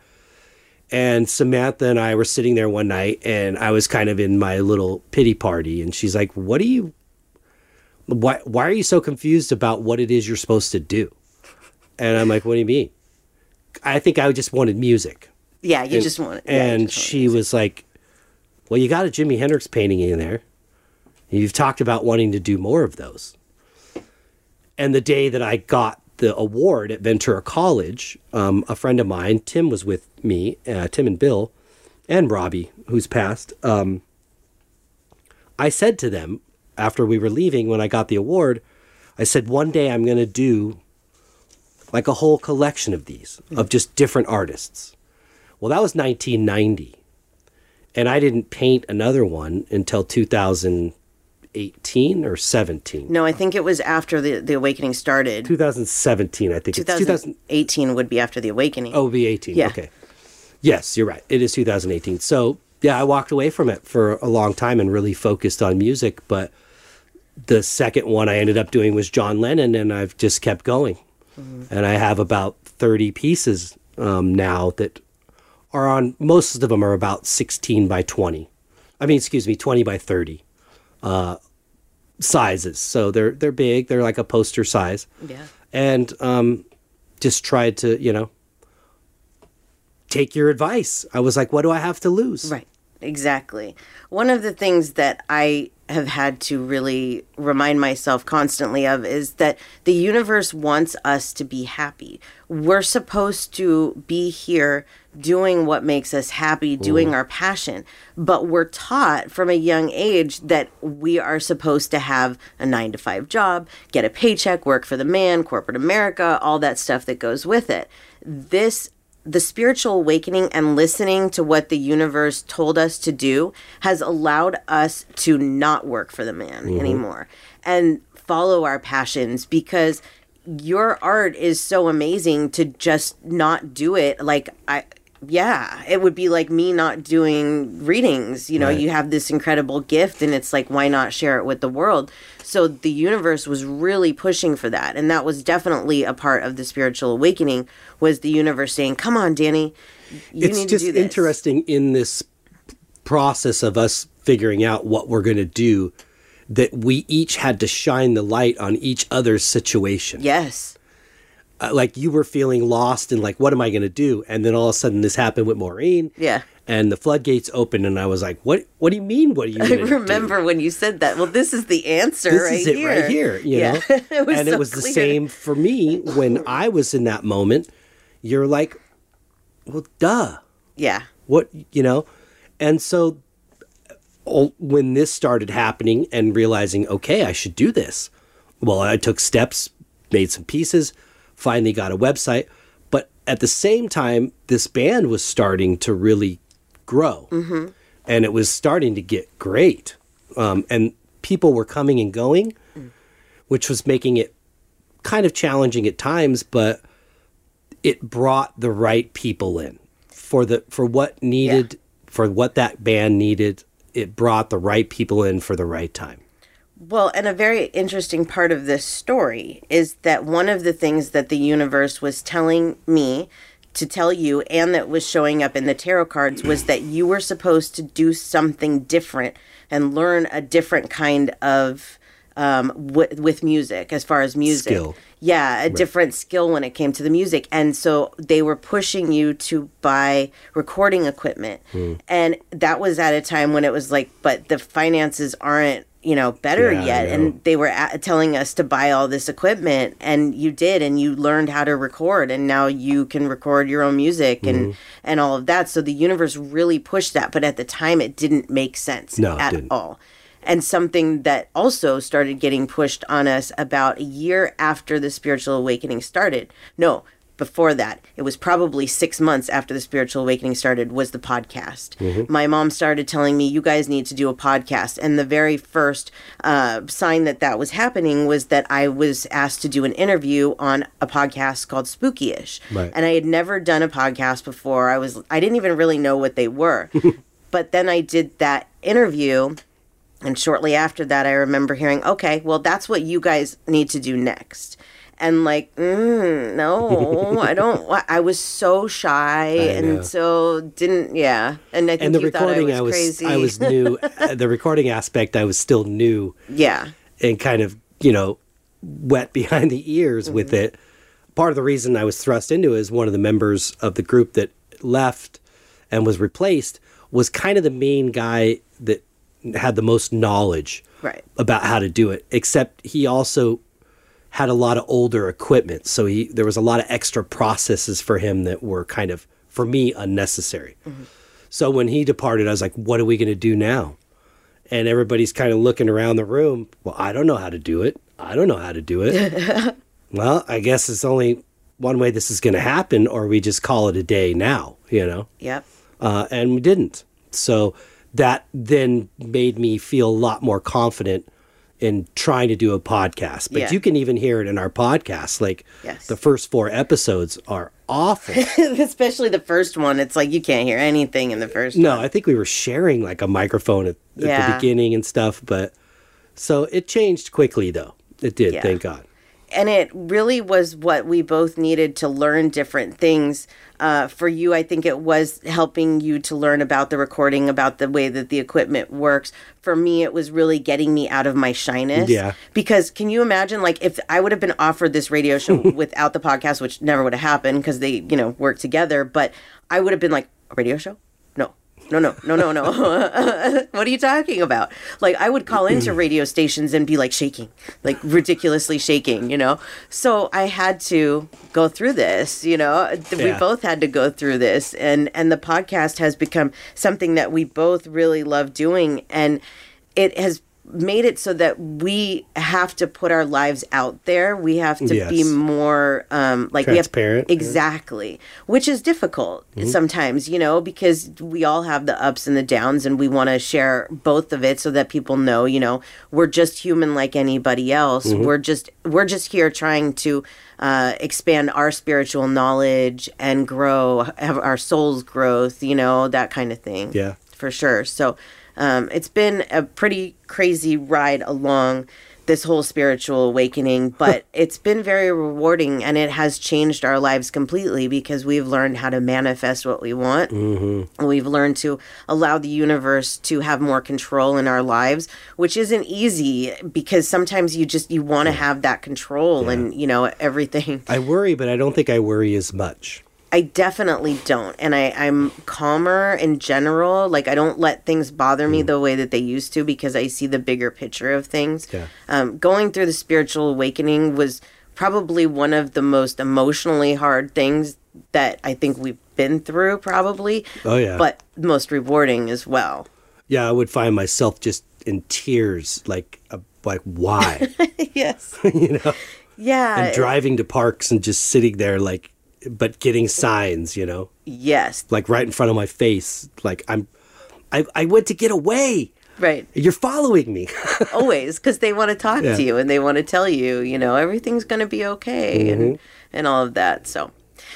Speaker 3: And Samantha and I were sitting there one night and I was kind of in my little pity party. And she's like, What do you, why, why are you so confused about what it is you're supposed to do? And I'm like, What do you mean? I think I just wanted music.
Speaker 2: yeah. You
Speaker 3: And-
Speaker 2: just want. yeah,
Speaker 3: and
Speaker 2: just
Speaker 3: she was like, "Well, you got a Jimi Hendrix painting in there. You've talked about wanting to do more of those." And the day that I got the award at Ventura College, um, a friend of mine, Tim, was with me. Uh, Tim and Bill, and Robbie, who's passed. Um, I said to them after we were leaving when I got the award, I said, "One day I'm going to do." Like a whole collection of these, hmm. of just different artists. Well, that was 1990. And I didn't paint another one until 2018 or 17.
Speaker 2: No, I think it was after the the awakening started.
Speaker 3: 2017, I think. It's 2000.
Speaker 2: 2018 would be after the awakening.
Speaker 3: Oh, it'd be 18.
Speaker 2: Yeah.
Speaker 3: Okay. Yes, you're right. It is 2018. So, yeah, I walked away from it for a long time and really focused on music. But the second one I ended up doing was John Lennon, and I've just kept going. And I have about 30 pieces um, now that are on, most of them are about 16 by 20. I mean, excuse me, 20 by 30 uh, sizes. So they're, they're big, they're like a poster size.
Speaker 2: Yeah.
Speaker 3: And um, just tried to, you know, take your advice. I was like, what do I have to lose?
Speaker 2: Right. Exactly. One of the things that I have had to really remind myself constantly of is that the universe wants us to be happy. We're supposed to be here doing what makes us happy, doing our passion. But we're taught from a young age that we are supposed to have a nine to five job, get a paycheck, work for the man, corporate America, all that stuff that goes with it. This the spiritual awakening and listening to what the universe told us to do has allowed us to not work for the man mm-hmm. anymore and follow our passions because your art is so amazing to just not do it. Like i yeah it would be like me not doing readings you know
Speaker 3: Right.
Speaker 2: you have this incredible gift and it's like why not share it with the world so the universe was really pushing for that and that was definitely a part of the spiritual awakening was the universe saying come on danny you
Speaker 3: it's
Speaker 2: need
Speaker 3: just
Speaker 2: to do this
Speaker 3: interesting in this process of us figuring out what we're going to do that we each had to shine the light on each other's situation.
Speaker 2: yes
Speaker 3: Uh, like you were feeling lost and like, what am I going to do? And then all of a sudden this happened with Maureen.
Speaker 2: Yeah.
Speaker 3: And the floodgates opened and I was like, what, what do you mean? What do you
Speaker 2: I
Speaker 3: gonna do?
Speaker 2: remember when you said that. Well, this is the answer
Speaker 3: this
Speaker 2: right
Speaker 3: is it
Speaker 2: here.
Speaker 3: right here you
Speaker 2: yeah.
Speaker 3: know
Speaker 2: it
Speaker 3: and
Speaker 2: so
Speaker 3: it was the same for me when i was in that moment you're like well duh
Speaker 2: Yeah.
Speaker 3: what you know and so when this started happening and realizing okay i should do this Well, I took steps, made some pieces, finally got a website. But at the same time, this band was starting to really grow. Mm-hmm. And it was starting to get great. Um, and people were coming and going, which was making it kind of challenging at times, but it brought the right people in for the for what needed for what that band needed. It brought the right people in for the right time.
Speaker 2: Well, and a very interesting part of this story is that one of the things that the universe was telling me to tell you and that was showing up in the tarot cards was that you were supposed to do something different and learn a different kind of um, w- with music as far as music.
Speaker 3: Skill.
Speaker 2: Yeah, a different skill when it came to the music. And so they were pushing you to buy recording equipment.
Speaker 3: Hmm.
Speaker 2: And that was at a time when it was like, but the finances aren't, you know, better
Speaker 3: Yeah,
Speaker 2: yet. And they were at, telling us to buy all this equipment. And you did. And you learned how to record. And now you can record your own music and,
Speaker 3: Mm-hmm.
Speaker 2: and all of that. So the universe really pushed that. But at the time, it didn't make sense
Speaker 3: No,
Speaker 2: at all and something that also started getting pushed on us about a year after the spiritual awakening started. No, before that, it was probably six months after the spiritual awakening started, was the podcast. My mom started telling me, You guys need to do a podcast. And the very first uh, sign that that was happening was that I was asked to do an interview on a podcast called Spookyish.
Speaker 3: Right.
Speaker 2: And I had never done a podcast before. I was I didn't even really know what they were. but then I did that interview and shortly after that, I remember hearing, okay, well, that's what you guys need to do next. And like, mm, no, I don't. I was so shy and so didn't. Yeah, and I think
Speaker 3: And the
Speaker 2: you thought
Speaker 3: recording,
Speaker 2: I
Speaker 3: I
Speaker 2: was,
Speaker 3: was,
Speaker 2: crazy.
Speaker 3: I was new. uh, the recording aspect, I was still new
Speaker 2: yeah,
Speaker 3: and kind of, you know, wet behind the ears with
Speaker 2: Mm-hmm.
Speaker 3: it. Part of the reason I was thrust into it is one of the members of the group that left and was replaced was kind of the main guy that had the most knowledge
Speaker 2: Right.
Speaker 3: about how to do it. Except he also had a lot of older equipment, so he there was a lot of extra processes for him that were kind of for me unnecessary. So when he departed, I was like, "What are we going to do now?" And everybody's kind of looking around the room. Well, I don't know how to do it. I don't know how to do it. well, I guess it's only one way this is going to happen, or we just call it a day now. You know
Speaker 2: yep,
Speaker 3: uh, and we didn't. So that then made me feel a lot more confident in trying to do a podcast. But
Speaker 2: Yeah.
Speaker 3: you can even hear it in our podcast. Like
Speaker 2: Yes.
Speaker 3: the first four episodes are awful.
Speaker 2: especially the first one. It's like you can't hear anything in the first.
Speaker 3: no,
Speaker 2: one.
Speaker 3: I think we were sharing like a microphone at, at
Speaker 2: Yeah.
Speaker 3: the beginning and stuff. But so it changed quickly, though. It did,
Speaker 2: Yeah.
Speaker 3: thank God.
Speaker 2: And it really was what we both needed to learn different things. Uh, for you, I think it was helping you to learn about the recording, about the way that the equipment works. For me, it was really getting me out of my shyness.
Speaker 3: Yeah.
Speaker 2: Because can you imagine, like, if I would have been offered this radio show without the podcast, which never would have happened because they, you know, work together, but I would have been like, a radio show? No. No, no, no, no, what are you talking about? Like, I would call into radio stations and be like shaking, like ridiculously shaking, you know? So I had to go through this, you know? We both had to go through this. And, and the podcast has become something that we both really love doing. And it has made it so that we have to put our lives out there. We have to be more um, like
Speaker 3: Transparent,
Speaker 2: We have, exactly, which is difficult
Speaker 3: Mm-hmm.
Speaker 2: sometimes, you know, because we all have the ups and the downs, and we want to share both of it so that people know, you know, we're just human like anybody else.
Speaker 3: Mm-hmm.
Speaker 2: We're just we're just here trying to uh, expand our spiritual knowledge and grow, have our soul's growth, you know, that kind of thing
Speaker 3: Yeah.
Speaker 2: for sure. So um, it's been a pretty crazy ride along this whole spiritual awakening, but it's been very rewarding and it has changed our lives completely because we've learned how to manifest what we want. Mm-hmm. We've learned to allow the universe to have more control in our lives, which isn't easy because sometimes you just you want to have that control and you know everything.
Speaker 3: I worry, but I don't think I worry as much.
Speaker 2: I definitely don't. And I, I'm calmer in general. Like, I don't let things bother me the way that they used to because I see the bigger picture of things.
Speaker 3: Yeah.
Speaker 2: Um, going through the spiritual awakening was probably one of the most emotionally hard things that I think we've been through, probably.
Speaker 3: Oh, yeah.
Speaker 2: But most rewarding as well.
Speaker 3: Yeah, I would find myself just in tears, like a Like, why?
Speaker 2: yes.
Speaker 3: you know?
Speaker 2: Yeah.
Speaker 3: And driving to parks and just sitting there, like, but getting signs, you know?
Speaker 2: Yes.
Speaker 3: Like right in front of my face. Like, I'm, I, I went to get away.
Speaker 2: Right.
Speaker 3: You're following me.
Speaker 2: Always, because they want to talk
Speaker 3: Yeah.
Speaker 2: to you and they want to tell you, you know, everything's going to be okay and,
Speaker 3: Mm-hmm.
Speaker 2: and all of that. So,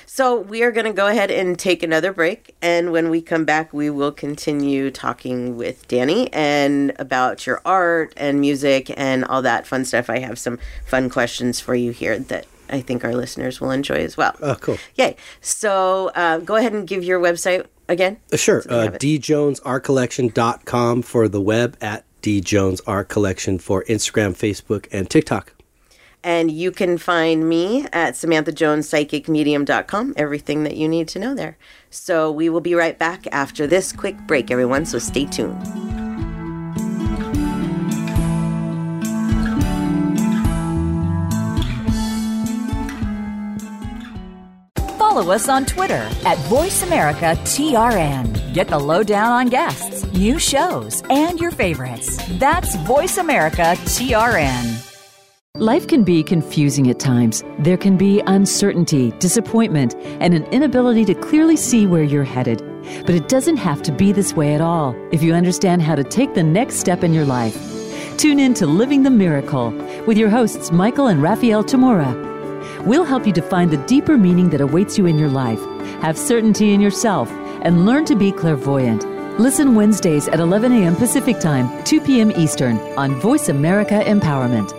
Speaker 2: so we are going to go ahead and take another break. And when we come back, we will continue talking with Danny and about your art and music and all that fun stuff. I have some fun questions for you here that I think our listeners will enjoy as well.
Speaker 3: oh, cool.
Speaker 2: Yay. So uh, go ahead and give your website again.
Speaker 3: Uh, Sure.
Speaker 2: So
Speaker 3: Uh, djonesartcollection.com for the web at djonesartcollection for Instagram, Facebook, and TikTok.
Speaker 2: And you can find me at SamanthaJonesPsychicMedium.com. Everything that you need to know there. So we will be right back after this quick break, everyone. So stay tuned.
Speaker 8: Follow us on Twitter at VoiceAmericaTRN. Get the lowdown on guests, new shows, and your favorites. That's VoiceAmericaTRN.
Speaker 9: Life can be confusing at times. There can be uncertainty, disappointment, and an inability to clearly see where you're headed. But it doesn't have to be this way at all if you understand how to take the next step in your life. Tune in to Living the Miracle with your hosts, Michael and Raphael Tamura. We'll help you to find the deeper meaning that awaits you in your life, have certainty in yourself, and learn to be clairvoyant. Listen Wednesdays at 11 a.m. Pacific Time, 2 p.m. Eastern on Voice America Empowerment.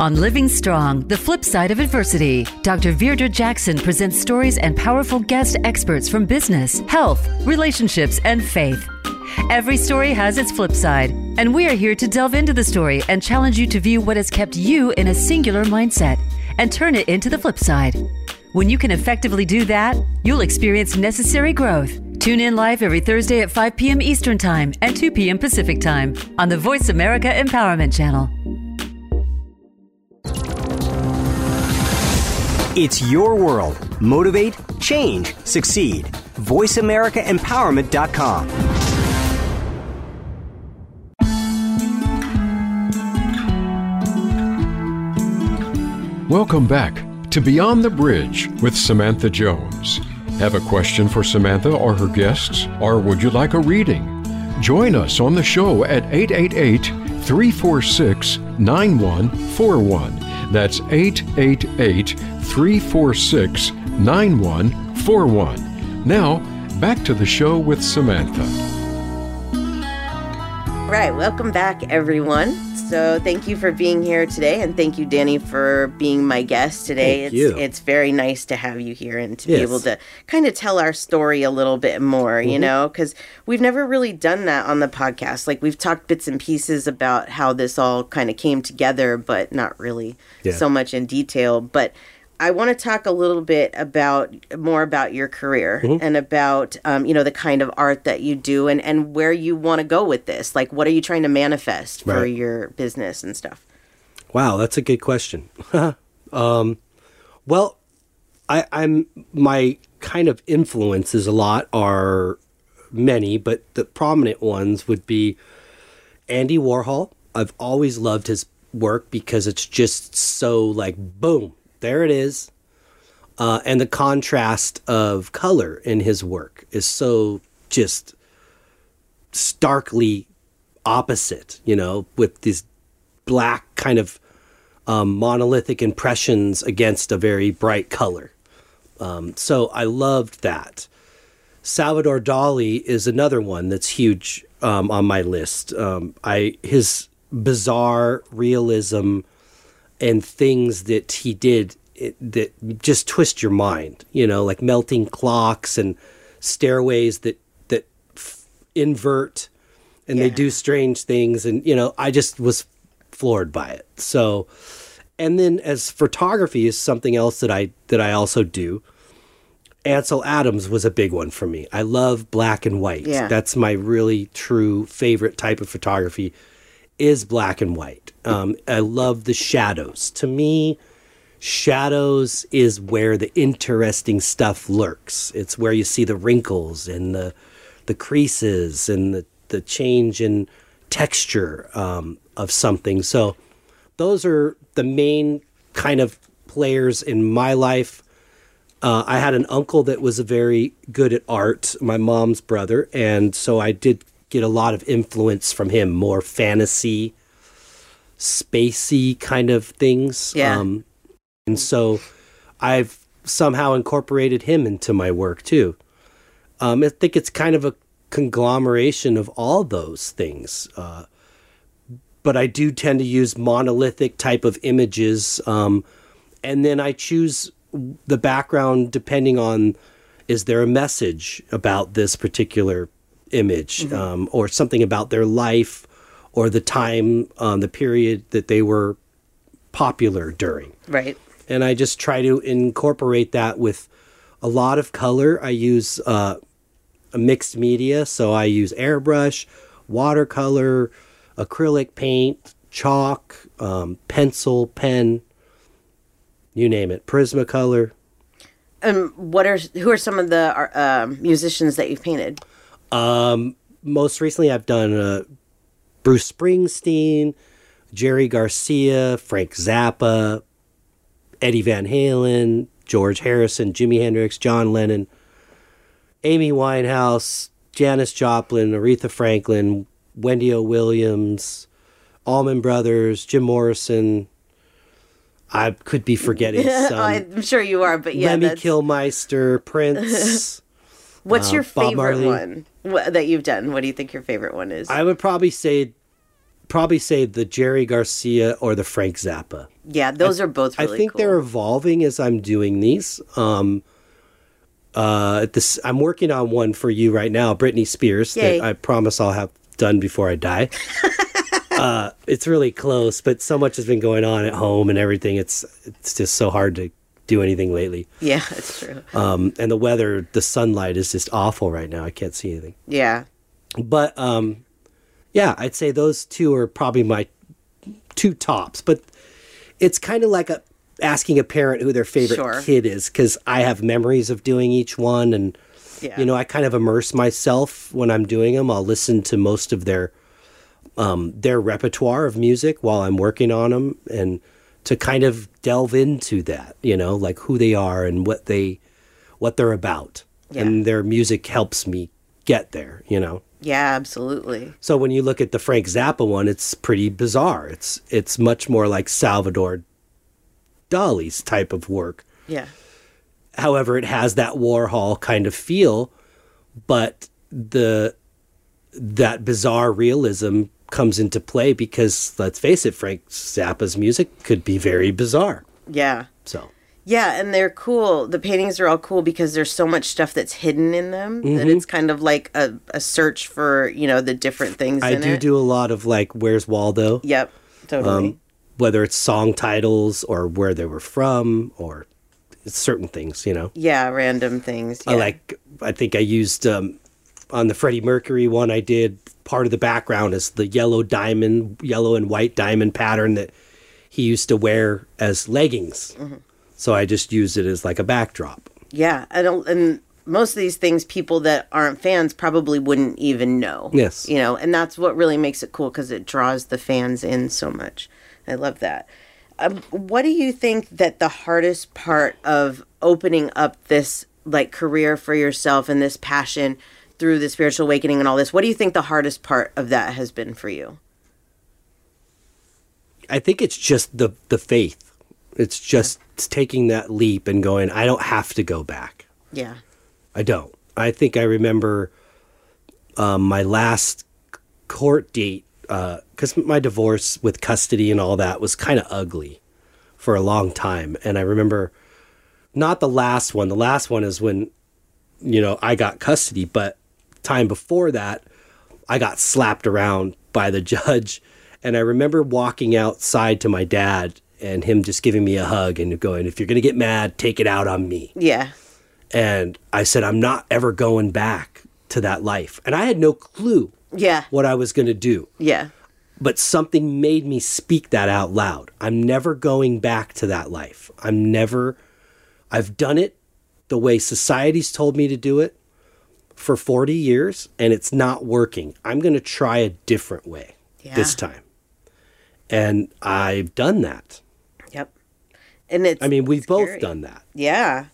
Speaker 9: On Living Strong, the flip side of adversity, Dr. Virdra Jackson presents stories and powerful guest experts from business, health, relationships, and faith. Every story has its flip side, and we are here to delve into the story and challenge you to view what has kept you in a singular mindset and turn it into the flip side. When you can effectively do that, you'll experience necessary growth. Tune in live every Thursday at 5 p.m. Eastern Time and 2 p.m. Pacific Time on the Voice America Empowerment Channel.
Speaker 5: It's your world. Motivate, change, succeed. VoiceAmericaEmpowerment.com.
Speaker 1: Welcome back to Beyond the Bridge with Samantha Jones. Have a question for Samantha or her guests, or would you like a reading? Join us on the show at 888 346 9141. That's 888 346 9141. Now, back to the show with Samantha.
Speaker 2: All right, welcome back, everyone. So, thank you for being here today, and thank you, Danny, for being my guest today.
Speaker 3: Thank
Speaker 2: it's
Speaker 3: you.
Speaker 2: it's very nice to have you here and to be able to kind of tell our story a little bit more, you
Speaker 3: Mm-hmm.
Speaker 2: know, because we've never really done that on the podcast. Like we've talked bits and pieces about how this all kind of came together, but not really
Speaker 3: Yeah.
Speaker 2: so much in detail. But I want to talk a little bit about more about your career
Speaker 3: Mm-hmm.
Speaker 2: and about um, you know the kind of art that you do and and where you want to go with this. Like, what are you trying to manifest for
Speaker 3: Right.
Speaker 2: your business and stuff?
Speaker 3: Wow, that's a good question. um, well, I, I'm my kind of influences a lot are many, but the prominent ones would be Andy Warhol. I've always loved his work because it's just so like boom, there it is. Uh, and the contrast of color in his work is so just starkly opposite, you know, with these black kind of um, monolithic impressions against a very bright color. Um, so I loved that. Salvador Dali is another one that's huge um, on my list. Um, I his bizarre realism and things that he did it, that just twist your mind. You know, like melting clocks and stairways that that f- invert and they do strange things. And you know, I just was floored by it. So, and then as photography is something else that I that I also do. Ansel Adams was a big one for me. I love black and white.
Speaker 2: Yeah.
Speaker 3: That's my really true favorite type of photography is black and white. Um, I love the shadows. To me, shadows is where the interesting stuff lurks. It's where you see the wrinkles and the the creases and the, the change in texture um, of something. So those are the main kind of players in my life. Uh, I had an uncle that was very good at art, my mom's brother, and so I did get a lot of influence from him, more fantasy, spacey kind of things.
Speaker 2: Yeah.
Speaker 3: Um, and so I've somehow incorporated him into my work too. Um, I think it's kind of a conglomeration of all those things. Uh, but I do tend to use monolithic type of images. Um, and then I choose the background depending on is there a message about this particular image um, or something about their life or the time, um, the period that they were popular during
Speaker 2: Right.
Speaker 3: and I just try to incorporate that with a lot of color. I use uh, a mixed media, so I use airbrush, watercolor, acrylic paint, chalk, um, pencil, pen, you name it, Prismacolor.
Speaker 2: Um, what are who are some of the uh, um, musicians that you've painted?
Speaker 3: Um, most recently, I've done uh, Bruce Springsteen, Jerry Garcia, Frank Zappa, Eddie Van Halen, George Harrison, Jimi Hendrix, John Lennon, Amy Winehouse, Janis Joplin, Aretha Franklin, Wendy O. Williams, Allman Brothers, Jim Morrison. I could be forgetting some.
Speaker 2: I'm sure you are, but yeah.
Speaker 3: Lemmy
Speaker 2: that's-
Speaker 3: Kilmister, Prince.
Speaker 2: What's
Speaker 3: uh,
Speaker 2: your
Speaker 3: Bob
Speaker 2: favorite
Speaker 3: Marley.
Speaker 2: one that you've done? What do you think your favorite one is?
Speaker 3: I would probably say, probably say the Jerry Garcia or the Frank Zappa.
Speaker 2: yeah, those are both really
Speaker 3: I think
Speaker 2: cool.
Speaker 3: they're evolving as I'm doing these. Um, uh, this I'm working on one for you right now, Britney Spears.
Speaker 2: Yay.
Speaker 3: That I promise I'll have done before I die. uh, it's really close, but so much has been going on at home and everything. It's it's just so hard to do anything lately.
Speaker 2: Yeah, that's true.
Speaker 3: Um, and the weather, the sunlight is just awful right now. I can't see anything.
Speaker 2: Yeah.
Speaker 3: But um, yeah, I'd say those two are probably my two tops. But it's kind of like a asking a parent who their favorite
Speaker 2: Sure.
Speaker 3: kid is because I have memories of doing each one, and
Speaker 2: Yeah.
Speaker 3: you know I kind of immerse myself when I'm doing them. I'll listen to most of their um, their repertoire of music while I'm working on them, and to kind of delve into that, you know, like who they are and what they what they're about,
Speaker 2: Yeah.
Speaker 3: and their music helps me get there, you know.
Speaker 2: Yeah, absolutely.
Speaker 3: So when you look at the Frank Zappa one, it's pretty bizarre. It's it's much more like Salvador Dali's type of work.
Speaker 2: Yeah.
Speaker 3: However, it has that Warhol kind of feel, but the that bizarre realism comes into play because let's face it, Frank Zappa's music could be very bizarre.
Speaker 2: Yeah.
Speaker 3: So
Speaker 2: Yeah, and they're cool. The paintings are all cool because there's so much stuff that's hidden in them that
Speaker 3: Mhm.
Speaker 2: it's kind of like a, a search for, you know, the different things
Speaker 3: I
Speaker 2: in
Speaker 3: do
Speaker 2: it.
Speaker 3: do a lot of like Where's Waldo?
Speaker 2: Yep, totally.
Speaker 3: Um, whether it's song titles or where they were from or certain things, you know.
Speaker 2: yeah, random things.
Speaker 3: I like. I think I used um, on the Freddie Mercury one. I did part of the background is the yellow diamond, yellow and white diamond pattern that he used to wear as leggings.
Speaker 2: Mm-hmm.
Speaker 3: So I just used it as like a backdrop.
Speaker 2: Yeah, I don't and most of these things people that aren't fans probably wouldn't even know.
Speaker 3: Yes.
Speaker 2: You know, and that's what really makes it cool cuz it draws the fans in so much. I love that. Um, what do you think that the hardest part of opening up this like career for yourself and this passion through the spiritual awakening and all this? What do you think the hardest part of that has been for you?
Speaker 3: I think it's just the the faith. It's just it's taking that leap and going. I don't have to go back.
Speaker 2: Yeah.
Speaker 3: I don't. I think I remember um, my last court date because my divorce with custody and all that was kind of ugly for a long time. And I remember not the last one. The last one is when you know I got custody, but time before that, I got slapped around by the judge And I remember walking outside to my dad and him just giving me a hug and going, if you're going to get mad, take it out on me.
Speaker 2: Yeah.
Speaker 3: And I said, I'm not ever going back to that life. And I had no clue
Speaker 2: Yeah.
Speaker 3: what I was going to do.
Speaker 2: Yeah.
Speaker 3: But something made me speak that out loud. I'm never going back to that life. I'm never, I've done it the way society's told me to do it for 40 years and it's not working. I'm going to try a different way this time. And I've done that.
Speaker 2: Yep. And it's
Speaker 3: I mean, we've both done that.
Speaker 2: Yeah.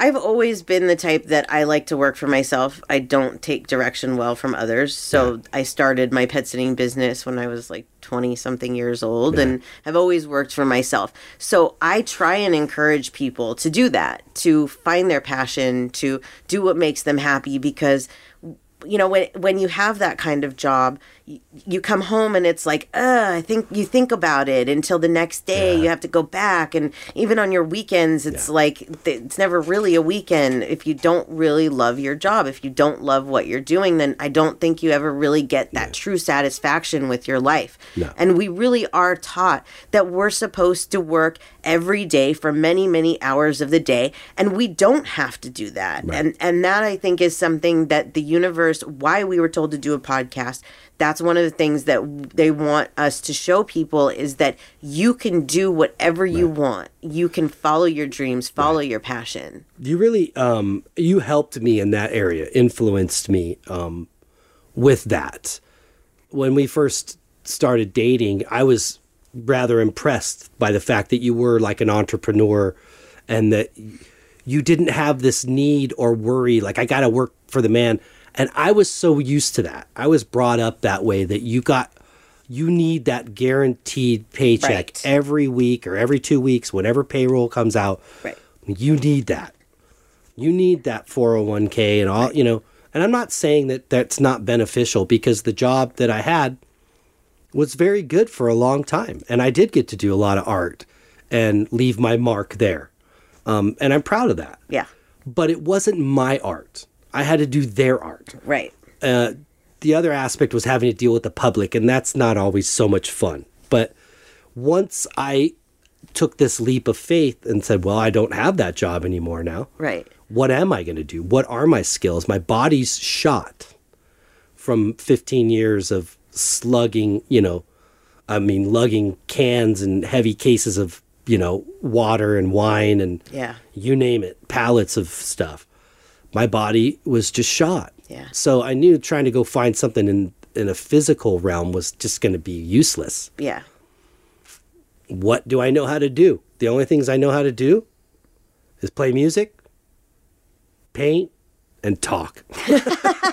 Speaker 2: I've always been the type that I like to work for myself. I don't take direction well from others. So I started my pet sitting business when I was like 20 something years old and I've always worked for myself. So I try and encourage people to do that, to find their passion, to do what makes them happy because you know when when you have that kind of job you, you come home and it's like uh i think you think about it until the next day you have to go back. And even on your weekends it's like it's never really a weekend. If you don't really love your job if you don't love what you're doing then i don't think you ever really get that true satisfaction with your life.
Speaker 3: No.
Speaker 2: and we really are taught that we're supposed to work every day for many many hours of the day and we don't have to do that. And and that i think is something that the universe why we were told to do a podcast that's one of the things that they want us to show people is that you can do whatever you want. You can follow your dreams follow your passion.
Speaker 3: You really um you helped me in that area influenced me um with that. When we first started dating i was rather impressed by the fact that you were like an entrepreneur and that you didn't have this need or worry like i got to work for the man and i was so used to that. I was brought up that way that you got you need that guaranteed paycheck
Speaker 2: Right.
Speaker 3: every week or every two weeks whenever payroll comes out.
Speaker 2: Right.
Speaker 3: you need that. You need that 401k and all you know. And i'm not saying that that's not beneficial because the job that i had was very good for a long time. And i did get to do a lot of art and leave my mark there. Um, and i'm proud of that.
Speaker 2: Yeah.
Speaker 3: But it wasn't my art i had to do their art
Speaker 2: right
Speaker 3: uh, the other aspect was having to deal with the public, and that's not always so much fun. But once I took this leap of faith and said, Well, I don't have that job anymore now.
Speaker 2: right
Speaker 3: What am I going to do? What are my skills? My body's shot from 15 years of slugging, you know, I mean, lugging cans and heavy cases of, you know, water and wine and
Speaker 2: Yeah.
Speaker 3: you name it, pallets of stuff. My body was just shot.
Speaker 2: Yeah.
Speaker 3: So I knew trying to go find something in in a physical realm was just going to be useless.
Speaker 2: yeah
Speaker 3: What do I know how to do? The only things I know how to do is play music, paint, and talk.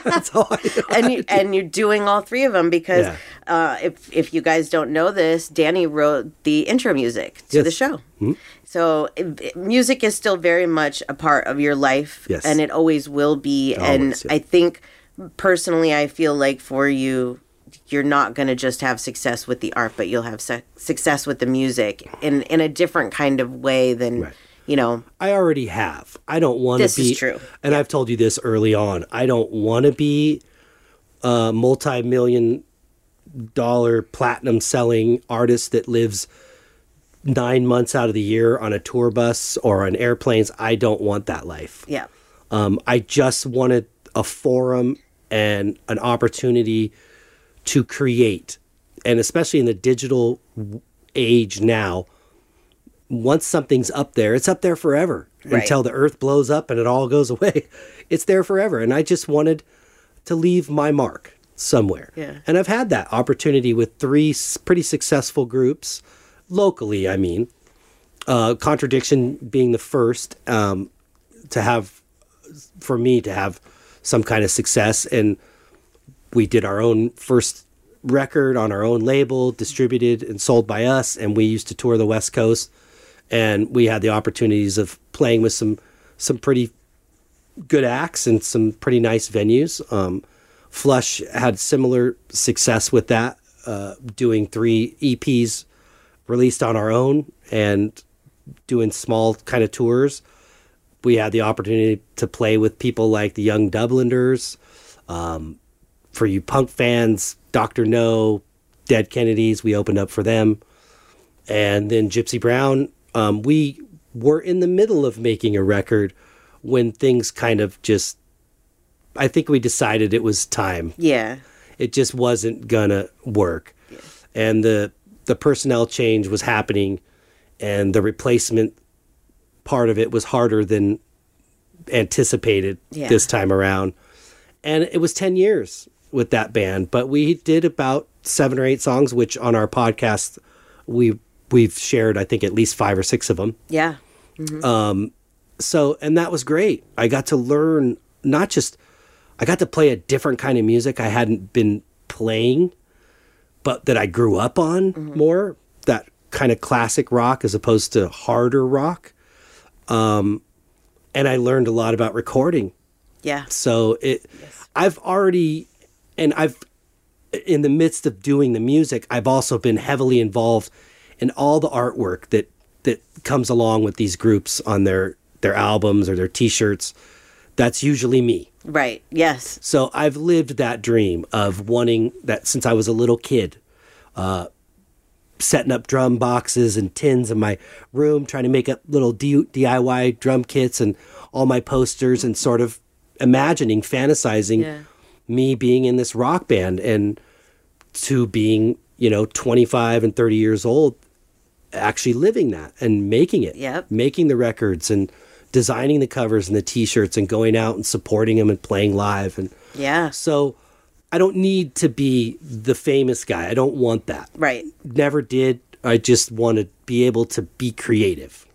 Speaker 3: That's all I know.
Speaker 2: and you, and you're doing all three of them because
Speaker 3: Yeah.
Speaker 2: uh, if if you guys don't know this, Danny wrote the intro music to the
Speaker 3: Yes.
Speaker 2: show. So it- it- music is still very much a part of your life,
Speaker 3: Yes.
Speaker 2: and it always will be. and
Speaker 3: yeah.
Speaker 2: I think personally, I feel like for you. You're not going to just have success with the art, but you'll have su- success with the music in in a different kind of way than
Speaker 3: Right.
Speaker 2: You know.
Speaker 3: I already have. I don't want to
Speaker 2: This
Speaker 3: be.
Speaker 2: is true.
Speaker 3: And I've told you this early on. I don't want to be a multi-million dollar platinum selling artist that lives nine months out of the year on a tour bus or on airplanes. I don't want that life.
Speaker 2: Yeah,
Speaker 3: Um, I just wanted a forum and an opportunity to create. And especially in the digital age now, once something's up there, it's up there forever
Speaker 2: Right.
Speaker 3: until the earth blows up and it all goes away. It's there forever. And I just wanted to leave my mark somewhere.
Speaker 2: Yeah.
Speaker 3: And I've had that opportunity with three pretty successful groups, locally, I mean. Uh, Contradiction being the first um, to have for me to have some kind of success and we did our own first record on our own label distributed and sold by us and we used to tour the west coast and we had the opportunities of playing with some some pretty good acts and some pretty nice venues um, flush had similar success with that uh, doing three eps released on our own and doing small kind of tours we had the opportunity to play with people like the Young Dubliners. Um, for you punk fans, Doctor No, Dead Kennedys, we opened up for them. And then Gypsy Brown, um, we were in the middle of making a record when things kind of just, I think we decided it was time.
Speaker 2: Yeah.
Speaker 3: It just wasn't gonna work. And the the personnel change was happening and the replacement part of it was harder than anticipated
Speaker 2: Yeah.
Speaker 3: this time around. And it was 10 years with that band, but we did about 7 or 8 songs which on our podcast we we've shared I think at least 5 or 6 of them.
Speaker 2: Yeah.
Speaker 3: Um, so, and that was great. I got to learn not just, I got to play a different kind of music I hadn't been playing, but that I grew up on more. That kind of classic rock as opposed to harder rock. Um, and I learned a lot about recording.
Speaker 2: Yeah.
Speaker 3: So it, I've already, and I've, in the midst of doing the music, I've also been heavily involved in all the artwork that that comes along with these groups on their their albums or their T-shirts. That's usually me.
Speaker 2: Right. Yes.
Speaker 3: So I've lived that dream of wanting that since I was a little kid, uh, setting up drum boxes and tins in my room, trying to make up little D- DIY drum kits and all my posters, and sort of imagining, fantasizing
Speaker 2: Yeah.
Speaker 3: me being in this rock band and to being, you know, 25 and 30 years old, actually living that and making it,
Speaker 2: Yep.
Speaker 3: making the records and designing the covers and the t-shirts and going out and supporting them and playing live and
Speaker 2: Yeah.
Speaker 3: so I don't need to be the famous guy. I don't want that.
Speaker 2: Right.
Speaker 3: Never did. I just want to be able to be creative.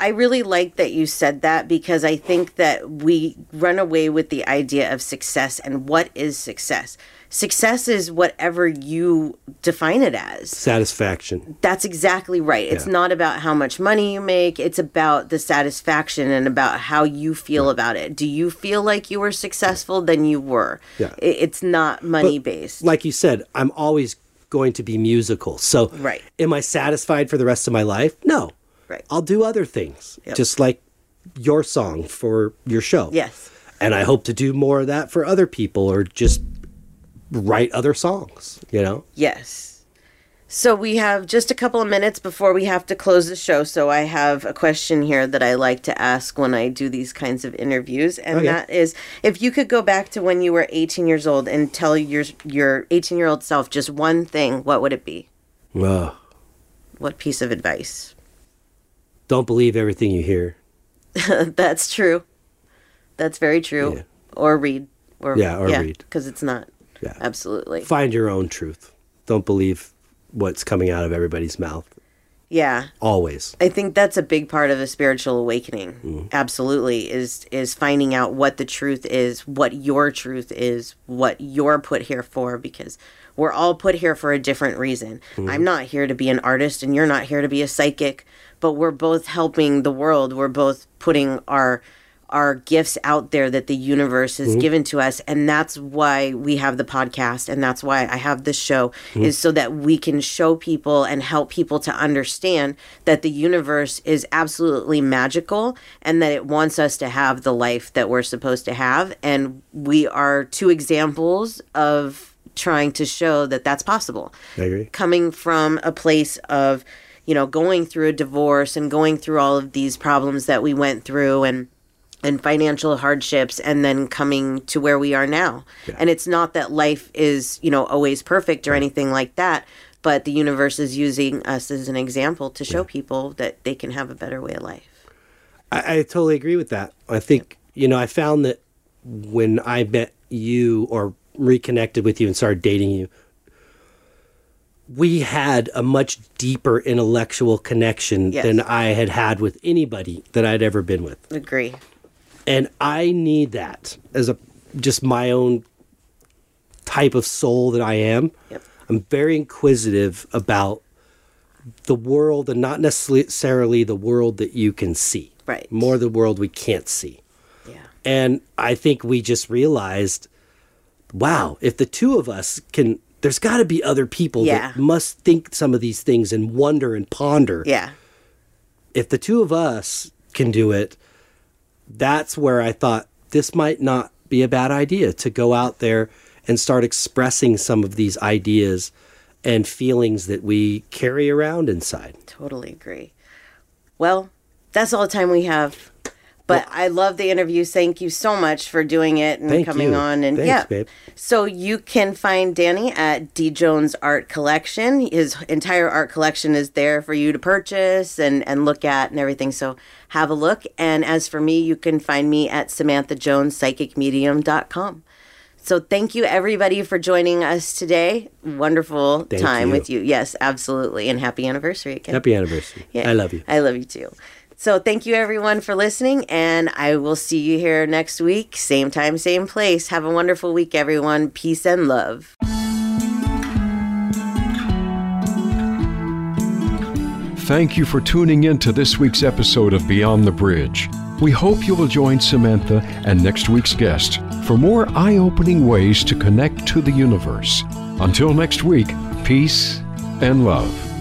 Speaker 2: I really like that you said that because I think that we run away with the idea of success and what is success. Success is whatever you define it as.
Speaker 3: Satisfaction.
Speaker 2: That's exactly right. It's not about how much money you make, it's about the satisfaction and about how you feel about it. Do you feel like you were successful? Then you were.
Speaker 3: Yeah.
Speaker 2: It's not money based.
Speaker 3: Like you said, I'm always going to be musical. So,
Speaker 2: Right.
Speaker 3: am I satisfied for the rest of my life? No.
Speaker 2: Right.
Speaker 3: I'll do other things,
Speaker 2: Yep.
Speaker 3: just like your song for your show.
Speaker 2: Yes.
Speaker 3: And I hope to do more of that for other people or just write other songs, you know?
Speaker 2: Yes. So we have just a couple of minutes before we have to close the show. So I have a question here that I like to ask when I do these kinds of interviews, and
Speaker 3: Okay.
Speaker 2: that is, if you could go back to when you were 18 years old and tell your your 18 year old self just one thing, what would it be?
Speaker 3: Ugh.
Speaker 2: What piece of advice?
Speaker 3: don't believe everything you hear.
Speaker 2: That's true. That's very true.
Speaker 3: Yeah.
Speaker 2: Or read. Or
Speaker 3: Yeah, or read.
Speaker 2: because it's not.
Speaker 3: Yeah.
Speaker 2: Absolutely.
Speaker 3: Find your own truth. Don't believe what's coming out of everybody's mouth.
Speaker 2: Yeah.
Speaker 3: Always.
Speaker 2: I think that's a big part of a spiritual awakening.
Speaker 3: Mm-hmm.
Speaker 2: Absolutely is is finding out what the truth is, what your truth is, what you're put here for because we're all put here for a different reason.
Speaker 3: Mm-hmm.
Speaker 2: I'm not here to be an artist and you're not here to be a psychic, but we're both helping the world. We're both putting our our gifts out there that the universe has mm-hmm. given to us and that's why we have the podcast and that's why I have this show mm-hmm. is so that we can show people and help people to understand that the universe is absolutely magical and that it wants us to have the life that we're supposed to have and we are two examples of trying to show that that's possible.
Speaker 3: I agree.
Speaker 2: coming from a place of you know going through a divorce and going through all of these problems that we went through and and financial hardships and then coming to where we are now and it's not that life is you know always perfect or anything like that but the universe is using us as an example to show people that they can have a better way of life
Speaker 3: I, I totally agree with that. I think, you know, I found that when I met you or reconnected with you and started dating you, we had a much deeper intellectual connection
Speaker 2: Yes.
Speaker 3: than I had had with anybody that I'd ever been with.
Speaker 2: agree
Speaker 3: and I need that as a just my own type of soul that I am.
Speaker 2: Yep.
Speaker 3: I'm very inquisitive about the world and not necessarily the world that you can see.
Speaker 2: Right.
Speaker 3: More the world we can't see.
Speaker 2: yeah
Speaker 3: And I think we just realized, wow, if the two of us can there's got to be other people
Speaker 2: Yeah.
Speaker 3: that must think some of these things and wonder and ponder
Speaker 2: yeah
Speaker 3: if the two of us can do it, that's where I thought this might not be a bad idea to go out there and start expressing some of these ideas and feelings that we carry around inside.
Speaker 2: Totally agree. Well, that's all the time we have. But I love the interview. Thank you so much for doing it and coming
Speaker 3: you.
Speaker 2: on. And
Speaker 3: Thanks,
Speaker 2: yeah,
Speaker 3: babe.
Speaker 2: so you can find Danny at D Jones Art Collection. His entire art collection is there for you to purchase and and look at and everything. So have a look. And as for me, you can find me at Samantha Jones Psychicmedium.com. So thank you everybody for joining us today. Wonderful
Speaker 3: Thank
Speaker 2: time
Speaker 3: you.
Speaker 2: with you. Yes, absolutely. And happy anniversary again.
Speaker 3: Happy anniversary.
Speaker 2: Yeah.
Speaker 3: I love you.
Speaker 2: I love you too. So thank you everyone for listening, and I will see you here next week, same time, same place. Have a wonderful week, everyone. Peace and love.
Speaker 1: Thank you for tuning in to this week's episode of Beyond the Bridge. We hope you will join Samantha and next week's guest for more eye opening ways to connect to the universe. Until next week, peace and love.